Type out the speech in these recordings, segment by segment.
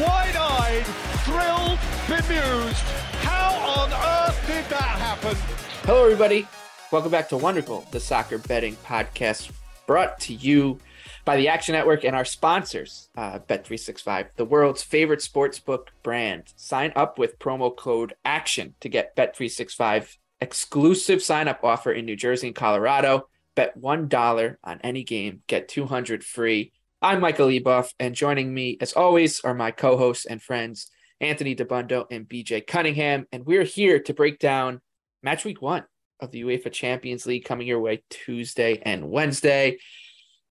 Wide-eyed, thrilled, bemused. How on earth did that happen? Hello, everybody. Welcome back to Wondergoal, the soccer betting podcast brought to you by the Action Network and our sponsors, uh, Bet365, the world's favorite sportsbook brand. Sign up with promo code ACTION to get Bet365 exclusive sign up offer in New Jersey and Colorado. Bet $1 on any game, get 200 free. I'm Michael Leboff, and joining me, as always, are my co hosts and friends, Anthony Dabbundo and BJ Cunningham. And we're here to break down match week one of the UEFA Champions League coming your way Tuesday and Wednesday.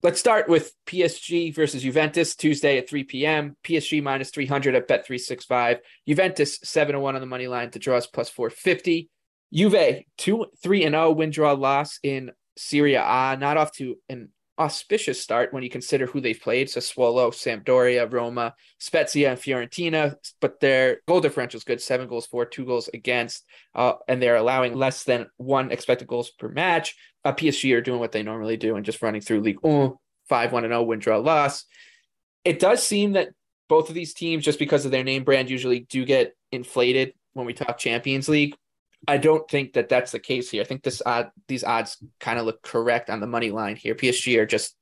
Let's start with PSG versus Juventus Tuesday at 3 p.m. PSG minus 300 at Bet365. Juventus 7 1 on the money line to draws plus 450. Juve 2 3 0 win draw loss in Serie A, not off to an auspicious start when you consider who they've played. Sassuolo, Sampdoria, Roma, Spezia, and Fiorentina. But their goal differential is good seven goals for, two goals against, uh, and they're allowing less than one expected goals per match. Uh, PSG are doing what they normally do and just running through Ligue 1, 5 1 0, win, draw, loss. It does seem that both of these teams, just because of their name brand, usually do get inflated when we talk Champions League. I don't think that that's the case here. I think this odd these odds kind of look correct on the money line here. PSG are just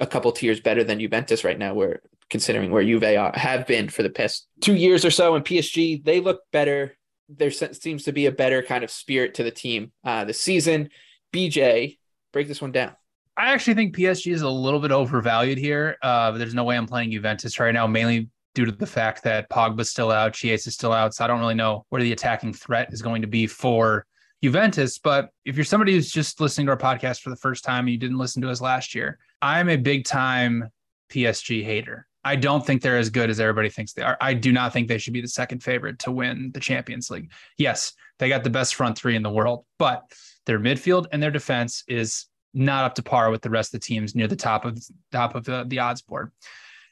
a couple tiers better than Juventus right now. Where considering where Juve are, have been for the past two years or so, and PSG they look better. There seems to be a better kind of spirit to the team uh, this season. BJ, break this one down. I actually think PSG is a little bit overvalued here. Uh, there's no way I'm playing Juventus right now, mainly due to the fact that Pogba's still out, Chiesa is still out. So I don't really know where the attacking threat is going to be for Juventus. But if you're somebody who's just listening to our podcast for the first time and you didn't listen to us last year, I'm a big time PSG hater. I don't think they're as good as everybody thinks they are. I do not think they should be the second favorite to win the Champions League. Yes, they got the best front three in the world, but their midfield and their defense is not up to par with the rest of the teams near the top of top of the, the odds board.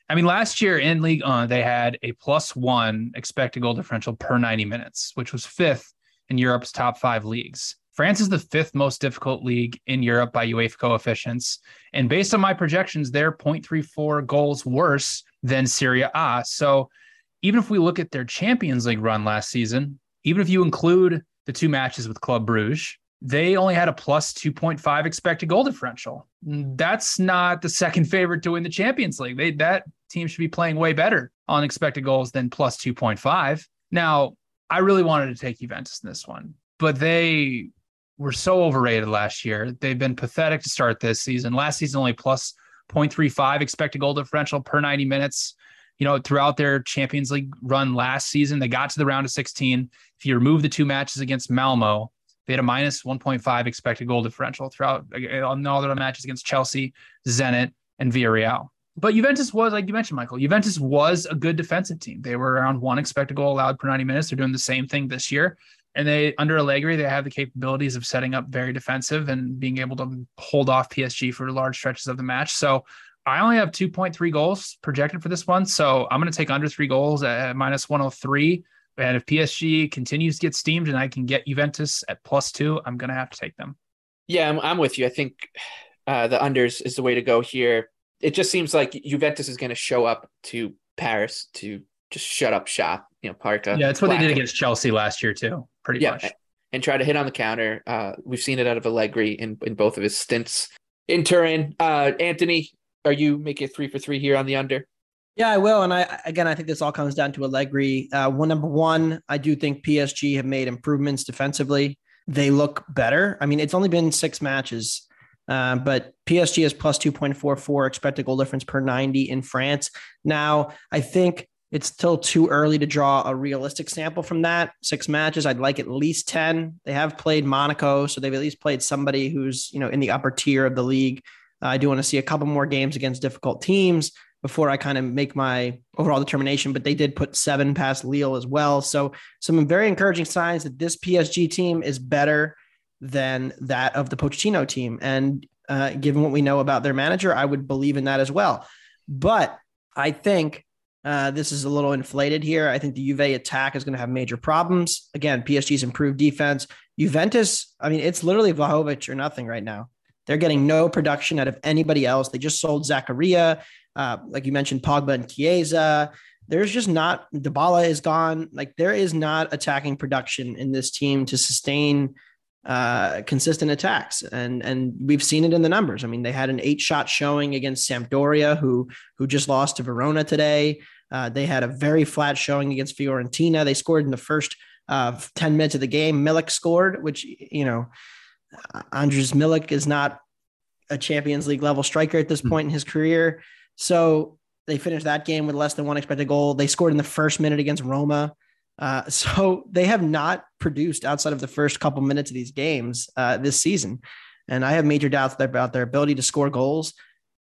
I mean, last year in Ligue One, they had a plus one expected goal differential per 90 minutes, which was fifth in Europe's top five leagues. France is the fifth most difficult league in Europe by UEFA coefficients. And based on my projections, they're 0.34 goals worse than Serie A. So even if we look at their Champions League run last season, even if you include the two matches with Club Bruges, they only had a plus 2.5 expected goal differential. That's not the second favorite to win the Champions League. They, that team should be playing way better on expected goals than plus 2.5. Now, I really wanted to take Juventus in this one, but they were so overrated last year. They've been pathetic to start this season. Last season, only plus 0.35 expected goal differential per 90 minutes. you know, throughout their Champions League run last season, they got to the round of 16. If you remove the two matches against Malmo, they had a minus 1.5 expected goal differential throughout uh, on all their matches against Chelsea, Zenit, and Villarreal. But Juventus was, like you mentioned, Michael, Juventus was a good defensive team. They were around one expected goal allowed per 90 minutes. They're doing the same thing this year. And they, under Allegri, they have the capabilities of setting up very defensive and being able to hold off PSG for large stretches of the match. So I only have 2.3 goals projected for this one. So I'm going to take under three goals at minus 103. And if PSG continues to get steamed and I can get Juventus at plus two, I'm going to have to take them. Yeah, I'm, I'm with you. I think uh, the unders is the way to go here. It just seems like Juventus is going to show up to Paris to just shut up shop. You know, Parka. Yeah, that's what they did against Chelsea last year too. Pretty yeah, much. And try to hit on the counter. Uh, we've seen it out of Allegri in, in both of his stints in Turin. Uh, Anthony, are you making three for three here on the under? Yeah, I will. And I again, I think this all comes down to Allegri. Uh, one number one, I do think PSG have made improvements defensively. They look better. I mean, it's only been six matches, uh, but PSG is plus two point four four expected goal difference per ninety in France. Now, I think it's still too early to draw a realistic sample from that. Six matches, I'd like at least ten. They have played Monaco, so they've at least played somebody who's you know in the upper tier of the league. Uh, I do want to see a couple more games against difficult teams before I kind of make my overall determination. But they did put seven past Lille as well. So some very encouraging signs that this PSG team is better than that of the Pochettino team. And uh, given what we know about their manager, I would believe in that as well. But I think uh, this is a little inflated here. I think the Juve attack is going to have major problems. Again, PSG's improved defense. Juventus, I mean, it's literally Vlahovic or nothing right now. They're getting no production out of anybody else. They just sold Zakaria. Uh, like you mentioned, Pogba and Chiesa. There's just not Dybala is gone. Like there is not attacking production in this team to sustain uh, consistent attacks, and and we've seen it in the numbers. I mean, they had an eight shot showing against Sampdoria, who who just lost to Verona today. Uh, they had a very flat showing against Fiorentina. They scored in the first uh, 10 minutes of the game. Milik scored, which, you know, Andres Milik is not a Champions League level striker at this hmm. point in his career. So they finished that game with less than one expected goal. They scored in the first minute against Roma. Uh, so they have not produced outside of the first couple minutes of these games uh, this season. And I have major doubts about their ability to score goals.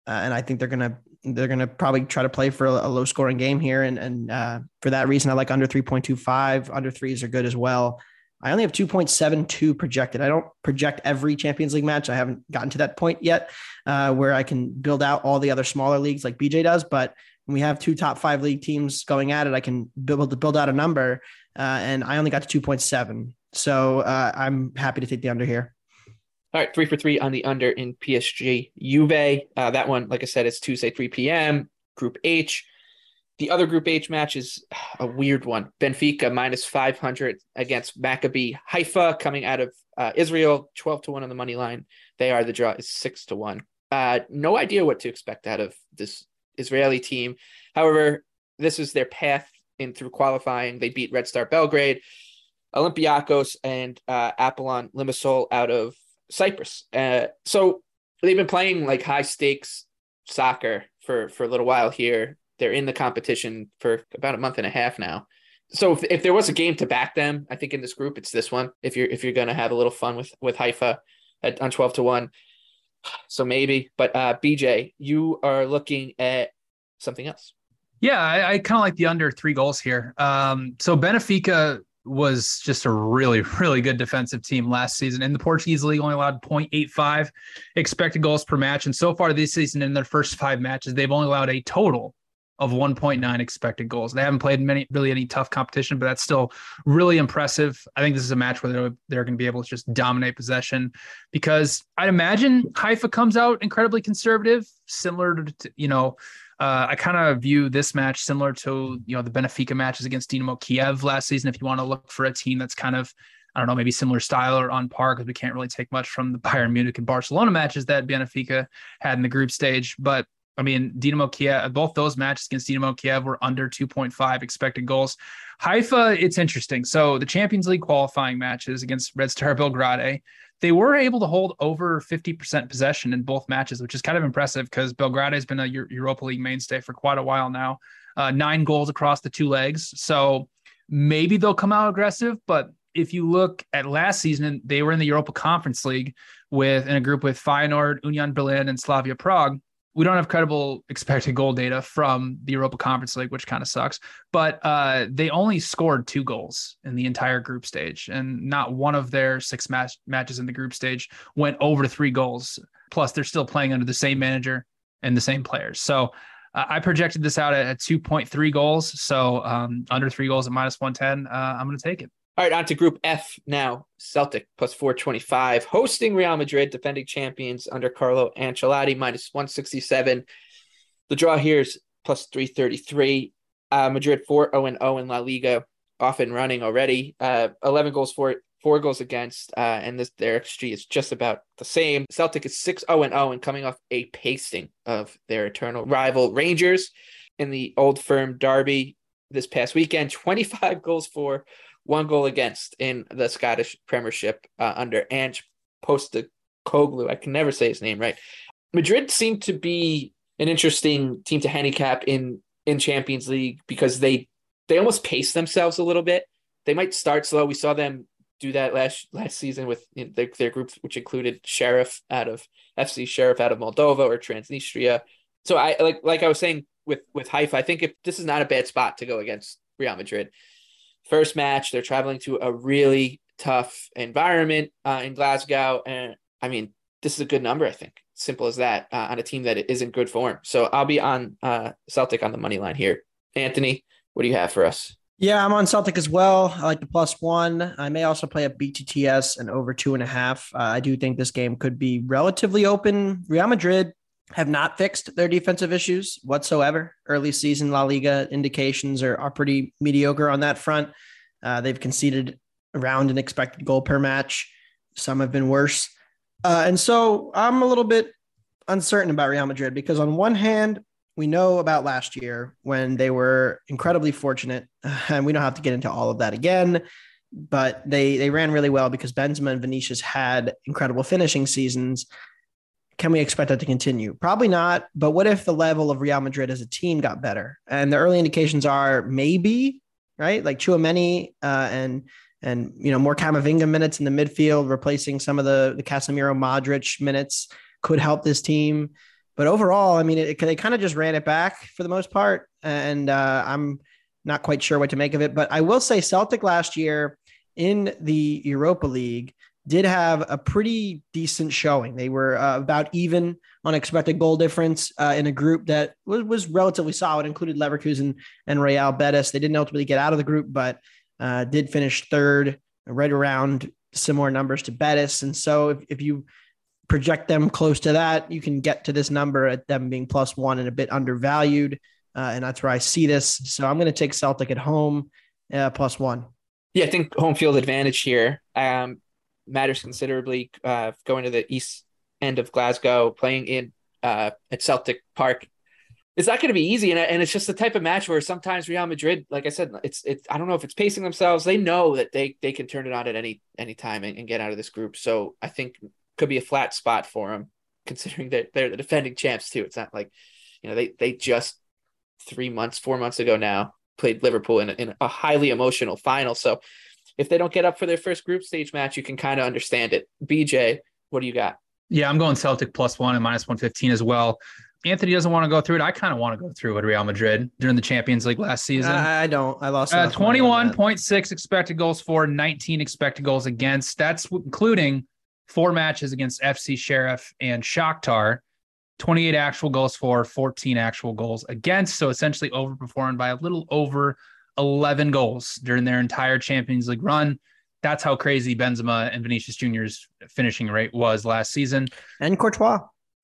Uh, and I think they're gonna they're gonna probably try to play for a, a low scoring game here. And and uh, for that reason, I like under three point two five. Under threes are good as well. I only have 2.72 projected. I don't project every Champions League match. I haven't gotten to that point yet uh, where I can build out all the other smaller leagues like BJ does. But when we have two top five league teams going at it, I can build build out a number. Uh, and I only got to 2.7. So uh, I'm happy to take the under here. All right, three for three on the under in PSG Juve. Uh, that one, like I said, it's Tuesday, 3 p.m. Group H. The other Group H match is a weird one. Benfica minus 500 against Maccabi Haifa coming out of uh, Israel, 12 to 1 on the money line. They are the draw is 6 to 1. Uh, no idea what to expect out of this Israeli team. However, this is their path in through qualifying. They beat Red Star Belgrade, Olympiacos, and uh, Apollon Limassol out of Cyprus. Uh, so they've been playing like high stakes soccer for for a little while here they're in the competition for about a month and a half now. So if, if there was a game to back them, I think in this group it's this one. If you're if you're gonna have a little fun with with Haifa at, on twelve to one, so maybe. But uh, BJ, you are looking at something else. Yeah, I, I kind of like the under three goals here. Um, so Benfica was just a really, really good defensive team last season. In the Portuguese league, only allowed 0.85 expected goals per match. And so far this season, in their first five matches, they've only allowed a total of 1.9 expected goals. They haven't played many really any tough competition, but that's still really impressive. I think this is a match where they're, they're going to be able to just dominate possession because I'd imagine Haifa comes out incredibly conservative, similar to, you know, uh, I kind of view this match similar to, you know, the Benfica matches against Dinamo Kiev last season. If you want to look for a team that's kind of, I don't know, maybe similar style or on par because we can't really take much from the Bayern Munich and Barcelona matches that Benfica had in the group stage. But I mean, Dinamo Kiev, both those matches against Dinamo Kiev were under 2.5 expected goals. Haifa, it's interesting. So the Champions League qualifying matches against Red Star Belgrade, they were able to hold over 50% possession in both matches, which is kind of impressive because Belgrade has been a Europa League mainstay for quite a while now. Uh, nine goals across the two legs. So maybe they'll come out aggressive. But if you look at last season, they were in the Europa Conference League with in a group with Feyenoord, Union Berlin, and Slavia Prague we don't have credible expected goal data from the Europa Conference League, which kind of sucks. But uh, they only scored two goals in the entire group stage, and not one of their six match- matches in the group stage went over three goals. Plus, they're still playing under the same manager and the same players. So uh, I projected this out at, at 2.3 goals. So um, under three goals at minus 110. Uh, I'm going to take it. All right, on to Group F now. Celtic plus 425, hosting Real Madrid, defending champions under Carlo Ancelotti, minus 167. The draw here is plus 333. Uh, Madrid 4 0 0 in La Liga, off and running already. Uh, 11 goals for, four goals against, uh, and this their XG is just about the same. Celtic is 6 0 0 and coming off a pasting of their eternal rival Rangers in the old firm derby this past weekend. 25 goals for one goal against in the Scottish Premiership uh, under Ange Postecoglou. I can never say his name right. Madrid seemed to be an interesting team to handicap in in Champions League because they they almost pace themselves a little bit. They might start slow. We saw them do that last last season with you know, their, their group, which included Sheriff out of FC Sheriff out of Moldova or Transnistria. So I like like I was saying with with Haifa, I think if this is not a bad spot to go against Real Madrid. First match, they're traveling to a really tough environment uh, in Glasgow, and I mean, this is a good number. I think simple as that uh, on a team that isn't good form. So I'll be on uh, Celtic on the money line here. Anthony, what do you have for us? Yeah, I'm on Celtic as well. I like the plus one. I may also play a BTTS and over two and a half. Uh, I do think this game could be relatively open. Real Madrid have not fixed their defensive issues whatsoever. Early season La Liga indications are, are pretty mediocre on that front. Uh, they've conceded around an expected goal per match. Some have been worse. Uh, and so I'm a little bit uncertain about Real Madrid because, on one hand, we know about last year when they were incredibly fortunate, and we don't have to get into all of that again. But they they ran really well because Benzema and Vinicius had incredible finishing seasons can we expect that to continue? Probably not. But what if the level of Real Madrid as a team got better? And the early indications are maybe right, like Tchouameni uh, and and you know more Camavinga minutes in the midfield, replacing some of the the Casemiro Modric minutes could help this team. But overall, I mean, it, it, they kind of just ran it back for the most part, and uh, I'm not quite sure what to make of it. But I will say Celtic last year in the Europa League did have a pretty decent showing. They were uh, about even on expected goal difference uh, in a group that was, was relatively solid, included Leverkusen and Real Betis. They didn't ultimately get out of the group, but uh, did finish third, right around similar numbers to Betis. And so if, if you project them close to that, you can get to this number at them being plus one and a bit undervalued. Uh, and that's where I see this. So I'm going to take Celtic at home uh, plus one. Yeah, I think home field advantage here. Um, matters considerably. Uh, going to the east end of Glasgow, playing in uh, at Celtic Park. It's not going to be easy, and, and it's just the type of match where sometimes Real Madrid, like I said, it's it's I don't know if it's pacing themselves. They know that they they can turn it on at any any time and, and get out of this group. So I think could be a flat spot for them, considering that they're the defending champs too. It's not like you know they they just three months, four months ago now played Liverpool in a, in a highly emotional final. So if they don't get up for their first group stage match, you can kind of understand it. BJ, what do you got? Yeah, I'm going Celtic plus one and minus 115 as well. Anthony doesn't want to go through it. I kind of want to go through with Real Madrid during the Champions League last season. I don't. I lost uh, 21.6 expected goals for, 19 expected goals against. That's including four matches against FC Sheriff and Shakhtar. 28 actual goals for, 14 actual goals against. So essentially overperformed by a little over 11 goals during their entire Champions League run. That's how crazy Benzema and Vinicius Junior's finishing rate was last season. And Courtois.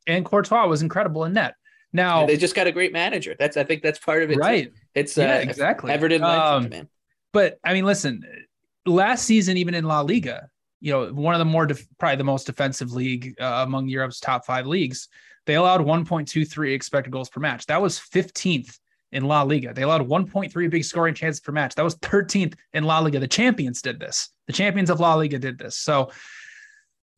And Courtois was incredible in net. Now yeah, they just got a great manager. That's I think that's part of it. Right. Too. It's yeah, uh, exactly Everton um, man. But I mean, listen, last season, even in La Liga, you know, one of the more def- probably the most defensive league uh, among Europe's top five leagues. They allowed 1.23 expected goals per match. That was 15th in La Liga. They allowed 1.3 big scoring chances per match. That was 13th in La Liga. The champions did this. The champions of La Liga did this. So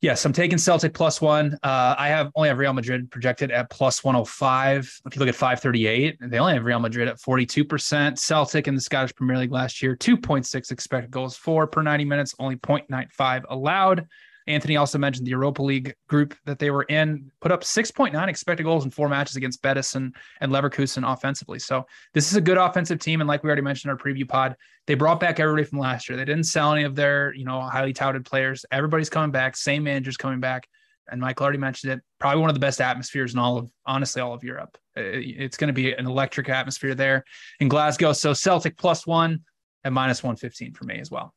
Yes, I'm taking Celtic plus one. Uh, I have only have Real Madrid projected at plus 105. If you look at 538, they only have Real Madrid at 42%. Celtic in the Scottish Premier League last year, 2.6 expected goals for per 90 minutes, only 0.95 allowed. Anthony also mentioned the Europa League group that they were in, put up 6.9 expected goals in four matches against Betis and, and Leverkusen offensively. So this is a good offensive team. And like we already mentioned in our preview pod, they brought back everybody from last year. They didn't sell any of their, you know, highly touted players. Everybody's coming back, same managers coming back. And Michael already mentioned it, probably one of the best atmospheres in all of, honestly, all of Europe. It's going to be an electric atmosphere there in Glasgow. So Celtic plus one and minus 115 for me as well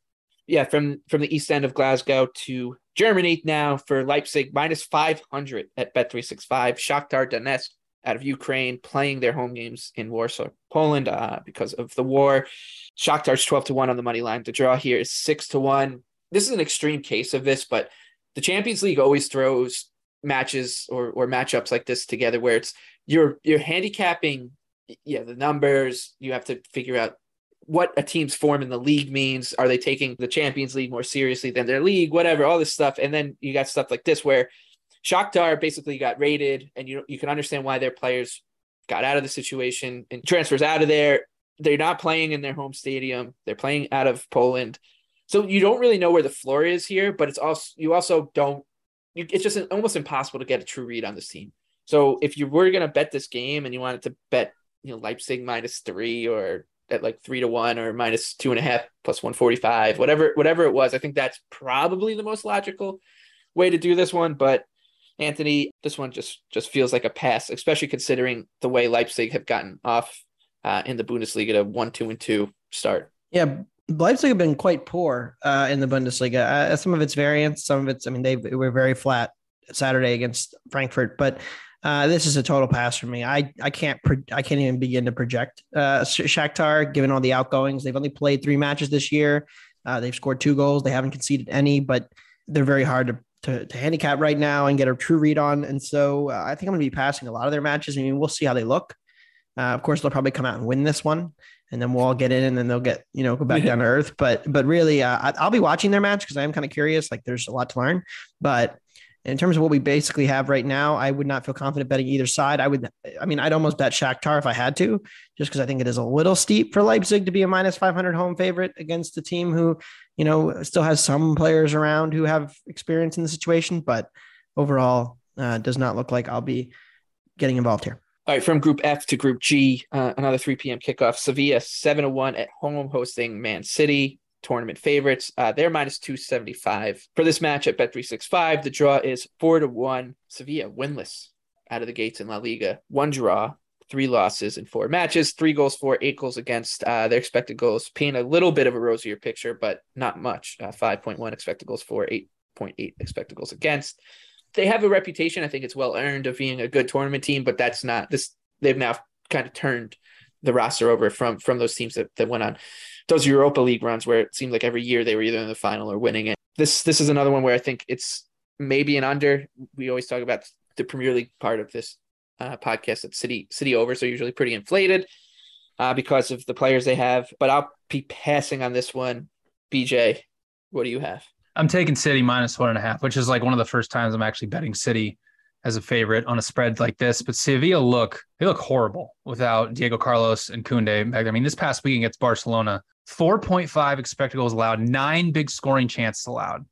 yeah, from from the east end of Glasgow to Germany now for Leipzig minus 500 at Bet365. Shakhtar Donetsk out of Ukraine playing their home games in Warsaw, Poland uh, because of the war. Shakhtar's 12 to 1 on the money line. The draw here is 6 to 1. This is an extreme case of this, but the Champions League always throws matches or or matchups like this together where it's you're you're handicapping yeah the numbers you have to figure out what a team's form in the league means. Are they taking the Champions League more seriously than their league? Whatever, all this stuff. And then you got stuff like this where Shakhtar basically got raided, and you you can understand why their players got out of the situation and transfers out of there. They're not playing in their home stadium. They're playing out of Poland. So you don't really know where the floor is here, but it's also you also don't. You, it's just almost impossible to get a true read on this team. So if you were going to bet this game and you wanted to bet, you know, Leipzig minus three or at like three to one or minus two and a half plus 145 whatever whatever it was. I think that's probably the most logical way to do this one but anthony this one just just feels like a pass especially considering the way leipzig have gotten off uh, in the bundesliga to one two and two start. Yeah leipzig have been quite poor uh, in the bundesliga. Uh, some of its variants some of it's i mean they were very flat saturday against frankfurt but uh, this is a total pass for me. I I can't pro- I can't even begin to project uh, Shakhtar given all the outgoings. They've only played three matches this year. Uh, they've scored two goals. They haven't conceded any, but they're very hard to, to, to handicap right now and get a true read on. And so uh, I think I'm going to be passing a lot of their matches. I mean, we'll see how they look. Uh, of course, they'll probably come out and win this one, and then we'll all get in, and then they'll get you know go back down to earth. But but really, uh, I, will be watching their match because I am kind of curious. Like, there's a lot to learn, but in terms of what we basically have right now, I would not feel confident betting either side. I would, I mean, I'd almost bet Shakhtar if I had to, just because I think it is a little steep for Leipzig to be a minus 500 home favorite against a team who, you know, still has some players around who have experience in the situation, but overall, uh, does not look like I'll be getting involved here. All right, from Group F to Group G, uh, another 3 p.m. kickoff. Sevilla 7 1 at home hosting Man City tournament favorites. Uh, they're minus 275 for this match at Bet365. The draw is 4 to 1. Sevilla winless out of the gates in La Liga. One draw, three losses in four matches, three goals for, eight goals against. Uh, their expected goals paint a little bit of a rosier picture, but not much. Uh, 5.1 expected goals for, 8.8 expected goals against. They have a reputation, I think it's well earned, of being a good tournament team, but that's not this. They've now kind of turned the roster over from from those teams that, that went on those Europa League runs where it seemed like every year they were either in the final or winning it. This this is another one where I think it's maybe an under. We always talk about the Premier League part of this uh, podcast that City City overs are usually pretty inflated uh, because of the players they have. But I'll be passing on this one. BJ, what do you have? I'm taking City minus one and a half, which is like one of the first times I'm actually betting City as a favorite on a spread like this. But Sevilla look they look horrible without Diego Carlos and Koundé. I mean, this past week against Barcelona, 4.5 expected goals allowed, nine big scoring chances allowed.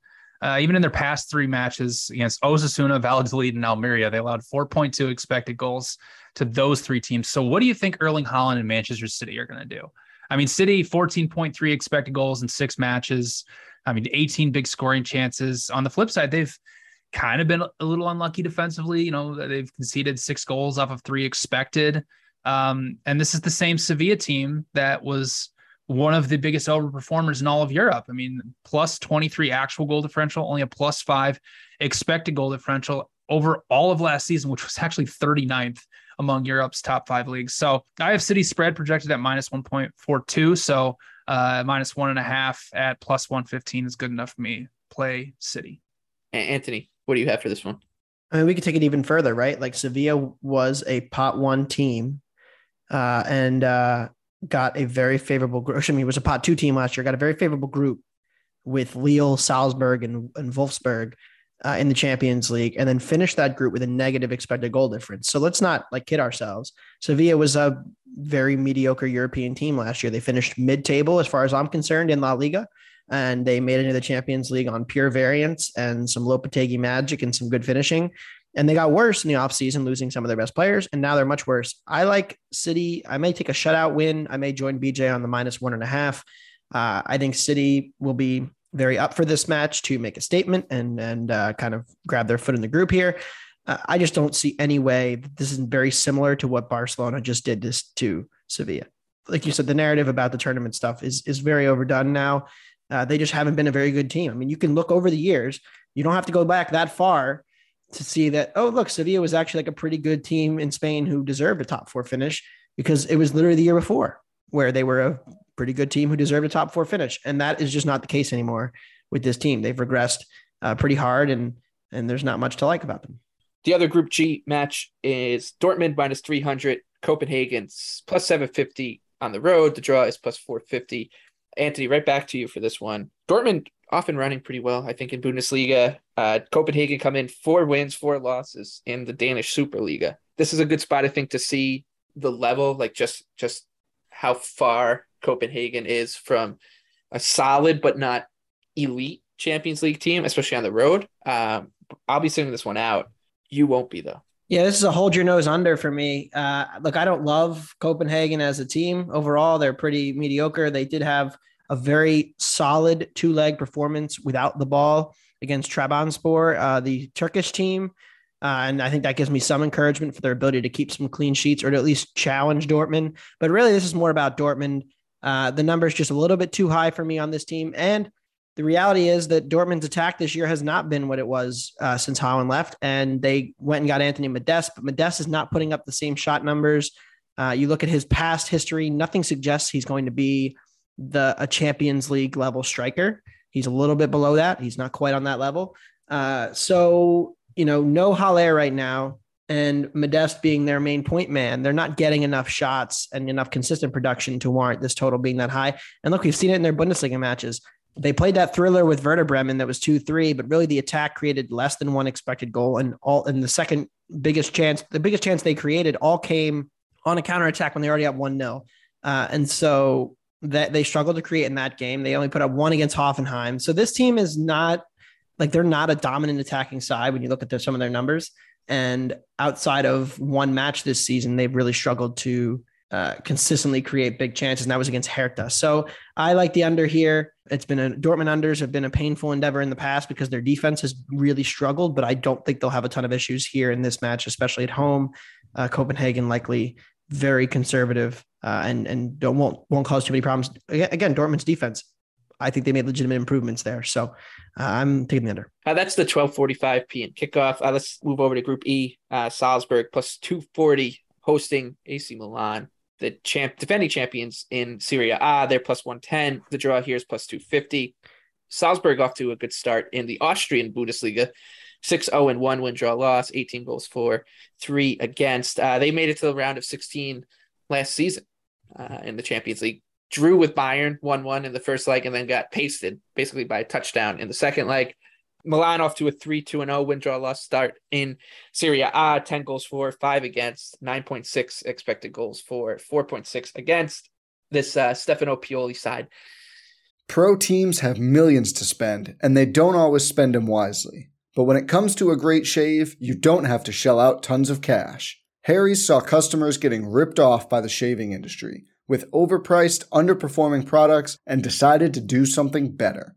Uh, even in their past three matches against Osasuna, Valladolid, and Almeria, they allowed 4.2 expected goals to those three teams. So, what do you think Erling Haaland and Manchester City are going to do? I mean, City 14.3 expected goals in six matches. I mean, 18 big scoring chances. On the flip side, they've kind of been a little unlucky defensively. You know, they've conceded six goals off of three expected. Um, and this is the same Sevilla team that was one of the biggest overperformers in all of Europe. I mean, plus 23 actual goal differential, only a plus five expected goal differential over all of last season, which was actually 39th among Europe's top five leagues. So I have City spread projected at minus 1.42. So uh, minus one and a half at plus 115 is good enough for me. Play City. Anthony, what do you have for this one? I mean, we could take it even further, right? Like Sevilla was a pot one team. Uh, and uh, got a very favorable group. I mean, it was a pot two team last year, got a very favorable group with Lille, Salzburg, and, and Wolfsburg. uh, in the Champions League and then finished that group with a negative expected goal difference. So let's not like kid ourselves. Sevilla was a very mediocre European team last year. They finished mid-table as far as I'm concerned in La Liga and they made it into the Champions League on pure variance and some Lopetegui magic and some good finishing. And they got worse in the offseason, losing some of their best players, and now they're much worse. I like City. I may take a shutout win. I may join BJ on the minus one and a half. Uh, I think City will be very up for this match to make a statement and and uh, kind of grab their foot in the group here. Uh, I just don't see any way this is very similar to what Barcelona just did this to Sevilla. Like you said, the narrative about the tournament stuff is is very overdone now. Uh, they just haven't been a very good team. I mean, you can look over the years. You don't have to go back that far to see that. Oh, look, Sevilla was actually like a pretty good team in Spain who deserved a top four finish because it was literally the year before where they were a pretty good team who deserved a top four finish, and that is just not the case anymore with this team. They've regressed uh, pretty hard, and and there's not much to like about them. The other Group G match is Dortmund minus 300, Copenhagen's plus 750 on the road. The draw is plus 450. Anthony, right back to you for this one. Dortmund often running pretty well, I think, in Bundesliga. Uh, Copenhagen come in four wins, four losses in the Danish Superliga. This is a good spot, I think, to see the level, like just just how far Copenhagen is from a solid but not elite Champions League team, especially on the road. Um, I'll be sitting this one out. You won't be though. Yeah, this is a hold your nose under for me. Uh, look, I don't love Copenhagen as a team overall. They're pretty mediocre. They did have a very solid two leg performance without the ball against Trabzonspor, uh, the Turkish team. Uh, and I think that gives me some encouragement for their ability to keep some clean sheets or to at least challenge Dortmund. But really, this is more about Dortmund. Uh, the number is just a little bit too high for me on this team. And the reality is that Dortmund's attack this year has not been what it was uh, since Haaland left. And they went and got Anthony Modeste, but Modeste is not putting up the same shot numbers. Uh, you look at his past history, nothing suggests he's going to be the a Champions League level striker. He's a little bit below that. He's not quite on that level. Uh, so you know, no Haller right now and Modeste being their main point man, they're not getting enough shots and enough consistent production to warrant this total being that high. And look, we've seen it in their Bundesliga matches. They played that thriller with Werder Bremen that was 2 3, but really the attack created less than one expected goal. And all and the second biggest chance, the biggest chance they created all came on a counter attack when they already had 1 0. Uh, and so that they struggled to create in that game. They only put up one against Hoffenheim. So this team is not like they're not a dominant attacking side when you look at their, some of their numbers. And outside of one match this season, they've really struggled to uh, consistently create big chances, and that was against Hertha. So I like the under here. It's been a Dortmund unders have been a painful endeavor in the past because their defense has really struggled, but I don't think they'll have a ton of issues here in this match, especially at home. Uh, Copenhagen likely very conservative uh, and and don't won't won't cause too many problems. Again, Dortmund's defense I think they made legitimate improvements there. So uh, I'm taking the under. Uh, that's the 12:45 p.m. kickoff. Let's move over to Group E. Salzburg plus 240 hosting AC Milan, the champ defending champions in Syria. Ah, They're plus 110. The draw here is plus 250. Salzburg off to a good start in the Austrian Bundesliga. 6 0 and 1 win draw loss, 18 goals for, 3 against. Uh, they made it to the round of 16 last season uh, in the Champions League drew with Bayern 1 1 in the first leg and then got pasted basically by a touchdown in the second leg. Milan off to a 3 2 0 win draw loss start in Syria. Ah, 10 goals for, 5 against, 9.6 expected goals for, 4.6 against this uh, Stefano Pioli side. Pro teams have millions to spend, and they don't always spend them wisely. But when it comes to a great shave, you don't have to shell out tons of cash. Harry's saw customers getting ripped off by the shaving industry with overpriced, underperforming products and decided to do something better.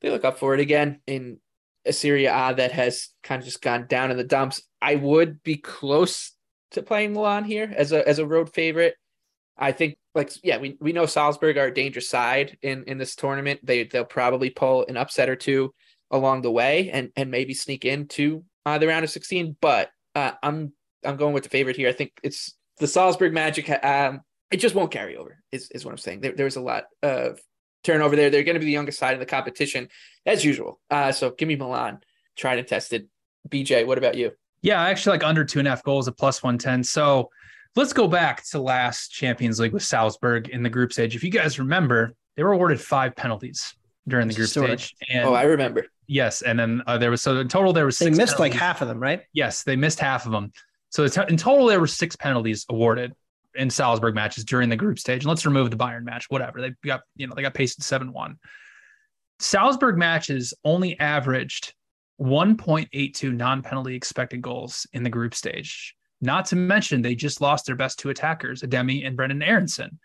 They look up for it again in a Serie A that has kind of just gone down in the dumps. I would be close to playing Milan here as a as a road favorite. I think like yeah, we, we know Salzburg are a dangerous side in in this tournament. They they'll probably pull an upset or two along the way and and maybe sneak into uh, the round of 16. But uh, I'm I'm going with the favorite here. I think it's the Salzburg Magic. Um, it just won't carry over. Is is what I'm saying. There, there's a lot of turnover there. They're going to be the youngest side in the competition as usual. Uh, so give me Milan, tried and tested. BJ, what about you? Yeah, I actually like under two and a half goals at plus 110. So let's go back to last Champions League with Salzburg in the group stage. If you guys remember, they were awarded five penalties during the group Storage. stage. And oh, I remember. yes, and then uh, there was so in total there was They six missed like half of them, right? Yes, they missed half of them. So it's- in total, there were six penalties awarded in Salzburg matches during the group stage. And let's remove the Bayern match, whatever. They got, you know, they got pasted 7 1. Salzburg matches only averaged 1.82 non penalty expected goals in the group stage. Not to mention, they just lost their best two attackers, Adeyemi and Brenden Aaronson.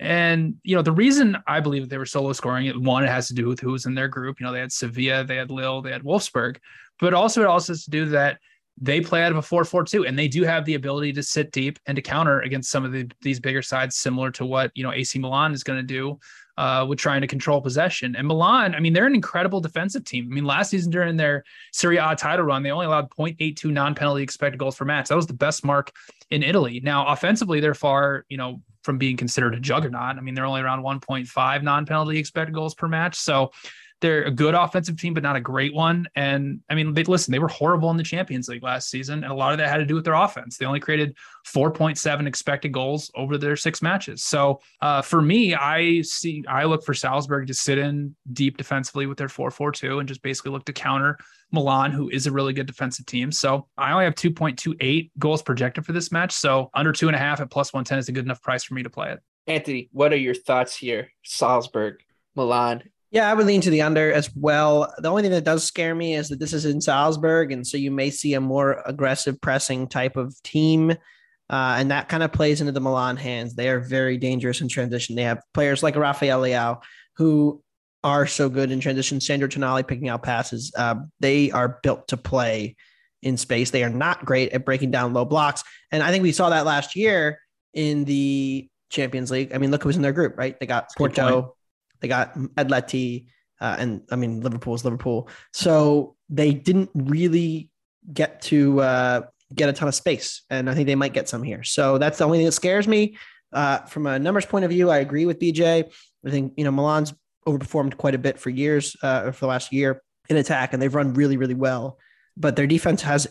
And, you know, the reason I believe they were solo scoring, one, it has to do with who was in their group. You know, they had Sevilla, they had Lille, they had Wolfsburg, but also it also has to do that they play out of a 4-4-2 and they do have the ability to sit deep and to counter against some of the, these bigger sides similar to what you know AC Milan is going to do uh, with trying to control possession. And Milan I mean they're an incredible defensive team. I mean last season during their Serie A title run they only allowed 0.82 non-penalty expected goals per match. That was the best mark in Italy. Now offensively they're far you know from being considered a juggernaut. I mean they're only around 1.5 non-penalty expected goals per match. So they're a good offensive team, but not a great one. And I mean, they, listen, they were horrible in the Champions League last season, and a lot of that had to do with their offense. They only created 4.7 expected goals over their six matches. So uh, for me, I see, I look for Salzburg to sit in deep defensively with their 4-4-2 and just basically look to counter Milan, who is a really good defensive team. So I only have 2.28 goals projected for this match. So under two and a half at plus 110 is a good enough price for me to play it. Anthony, what are your thoughts here? Salzburg, Milan. Yeah, I would lean to the under as well. The only thing that does scare me is that this is in Salzburg, and so you may see a more aggressive pressing type of team. Uh, and that kind of plays into the Milan hands. They are very dangerous in transition. They have players like Rafael Leao who are so good in transition. Sandro Tonali picking out passes. Uh, they are built to play in space. They are not great at breaking down low blocks. And I think we saw that last year in the Champions League. I mean, look who was in their group, right? They got Porto, they got Atleti, uh, and I mean Liverpool's Liverpool. So they didn't really get to uh, get a ton of space, and I think they might get some here. So that's the only thing that scares me. Uh, from a numbers point of view, I agree with BJ. I think you know Milan's overperformed quite a bit for years, uh, for the last year in attack, and they've run really, really well. But their defense has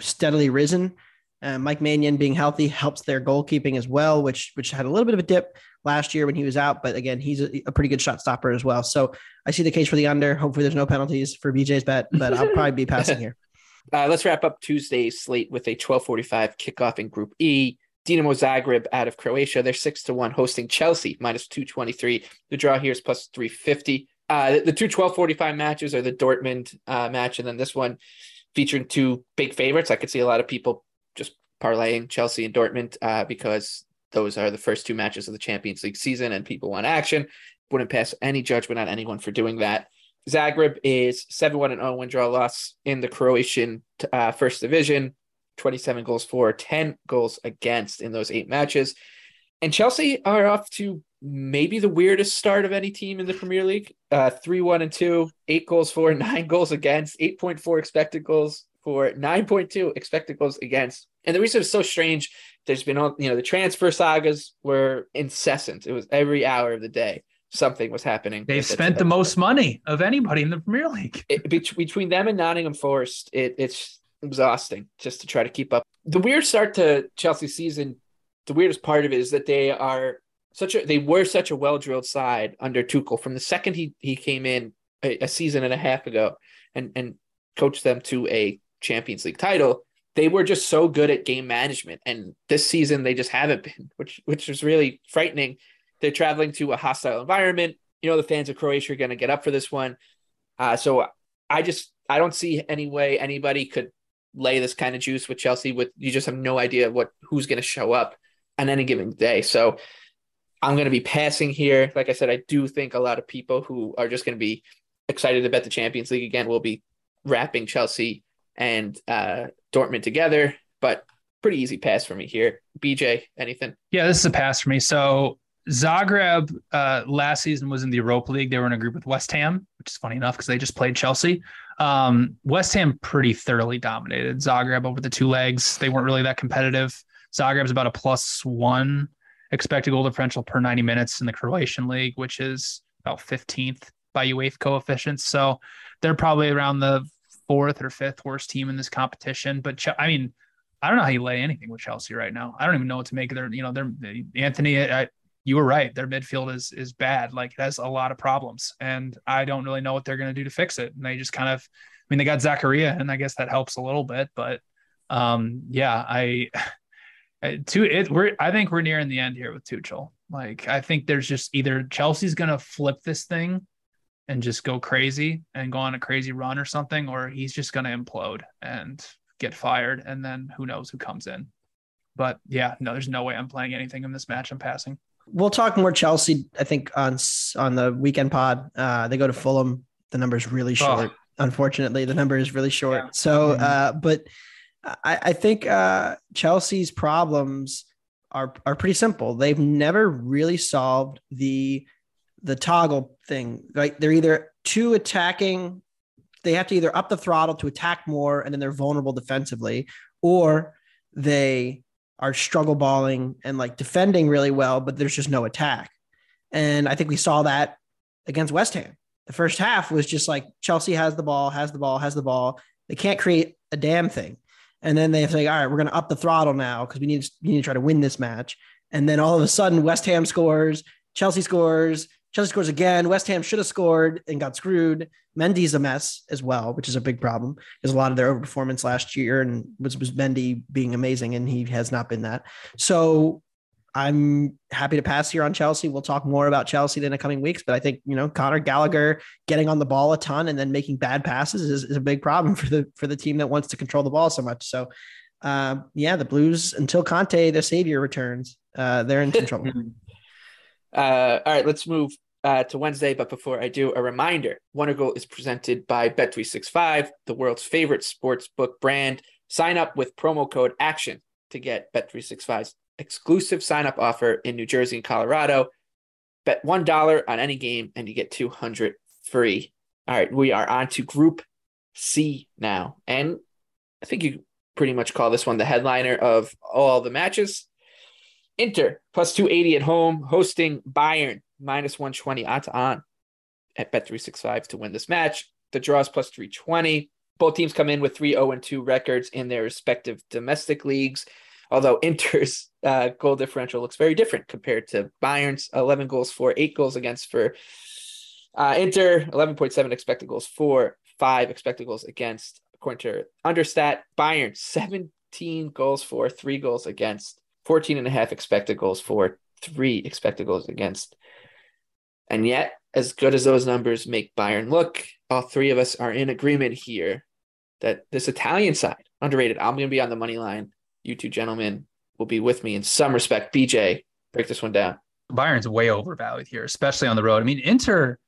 steadily risen. Uh, Mike Maignan being healthy helps their goalkeeping as well, which which had a little bit of a dip last year when he was out. But again, he's a, a pretty good shot stopper as well. So I see the case for the under. Hopefully, there's no penalties for BJ's bet, but I'll probably be passing here. Uh, let's wrap up Tuesday's slate with a 12:45 kickoff in Group E. Dinamo Zagreb out of Croatia. They're six to one hosting Chelsea minus 223. The draw here is plus 350. Uh, the two 12:45 matches are the Dortmund uh, match, and then this one featuring two big favorites. I could see a lot of people parlaying Chelsea and Dortmund uh, because those are the first two matches of the Champions League season, and people want action. Wouldn't pass any judgment on anyone for doing that. Zagreb is 7 1 and 0 win draw loss in the Croatian uh, first division, 27 goals for, 10 goals against in those eight matches. And Chelsea are off to maybe the weirdest start of any team in the Premier League. Uh, 3 1 and 2, eight goals for, nine goals against, 8.4 expected goals for, 9.2 expected goals against. And the reason it's so strange, there's been all, you know, the transfer sagas were incessant. It was every hour of the day something was happening. They've spent the most money of anybody in the Premier League. It, between them and Nottingham Forest, it, it's exhausting just to try to keep up. The weird start to Chelsea season, the weirdest part of it is that they are such a they were such a well drilled side under Tuchel from the second he he came in a, a, season and a half ago and and coached them to a Champions League title. They were just so good at game management, and this season they just haven't been, which which is really frightening. They're traveling to a hostile environment. You know the fans of Croatia are going to get up for this one, uh, so I just I don't see any way anybody could lay this kind of juice with Chelsea. With you just have no idea what who's going to show up on any given day. So I'm going to be passing here. Like I said, I do think a lot of people who are just going to be excited bet the Champions League again will be wrapping Chelsea and uh, Dortmund together, but pretty easy pass for me here. BJ, anything? Yeah, this is a pass for me. So Zagreb uh, last season was in the Europa League. They were in a group with West Ham, which is funny enough because they just played Chelsea. Um, West Ham pretty thoroughly dominated Zagreb over the two legs. They weren't really that competitive. Zagreb's about a plus one expected goal differential per 90 minutes in the Croatian league, which is about 15th by UEFA coefficients. So they're probably around the fourth or fifth worst team in this competition. But I mean, I don't know how you lay anything with Chelsea right now. I don't even know what to make of their, you know, their Anthony. I, you were right. Their midfield is is bad. Like it has a lot of problems, and I don't really know what they're going to do to fix it. And they just kind of, I mean, they got Zakaria, and I guess that helps a little bit. But um, yeah, I to it we're I think we're nearing the end here with Tuchel. Like I think there's just either Chelsea's gonna flip this thing and just go crazy and go on a crazy run or something, or he's just gonna implode and get fired, and then who knows who comes in. But yeah, no, there's no way I'm playing anything in this match. I'm passing. We'll talk more Chelsea. I think on on the weekend pod, uh, they go to Fulham. The number is really short. Oh. Unfortunately, the number is really short. Yeah. So, mm-hmm. uh, but I, I think uh, Chelsea's problems are are pretty simple. They've never really solved the the toggle thing. Right? They're either too attacking. They have to either up the throttle to attack more, and then they're vulnerable defensively, or they are struggle balling and like defending really well, but there's just no attack. And I think we saw that against West Ham. The first half was just like Chelsea has the ball, has the ball, has the ball. They can't create a damn thing. And then they say, all right, we're going to up the throttle now because we need, we need to try to win this match. And then all of a sudden, West Ham scores, Chelsea scores, Chelsea scores again. West Ham should have scored and got screwed. Mendy's a mess as well, which is a big problem because a lot of their overperformance last year and was, was Mendy being amazing, and he has not been that. So I'm happy to pass here on Chelsea. We'll talk more about Chelsea in the coming weeks, but I think you know Conor Gallagher getting on the ball a ton and then making bad passes is, is a big problem for the for the team that wants to control the ball so much. So, uh, yeah, the Blues until Conte, the savior, returns, uh, they're in trouble. Uh, all right, let's move uh, to Wednesday. But before I do, a reminder: Wondergoal is presented by Bet365, the world's favorite sports book brand. Sign up with promo code ACTION to get Bet365's exclusive sign up offer in New Jersey and Colorado. Bet $1 on any game and you get 200 free. All right, we are on to Group C now. And I think you pretty much call this one the headliner of all the matches. Inter plus 280 at home, hosting Bayern minus 120 odds on at Bet365 to win this match. The draw is plus 320. Both teams come in with 3 0 2 records in their respective domestic leagues although Inter's uh, goal differential looks very different compared to Bayern's 11 goals for, eight goals against for uh, Inter, 11.7 expected goals for, five expected goals against, according to Understat. Bayern, 17 goals for, three goals against, 14 and a half expected goals for, three expected goals against. And yet, as good as those numbers make Bayern look, all three of us are in agreement here that this Italian side, underrated. I'm going to be on the money line you two gentlemen will be with me in some respect. BJ, break this one down. Bayern's way overvalued here, especially on the road. I mean, Inter,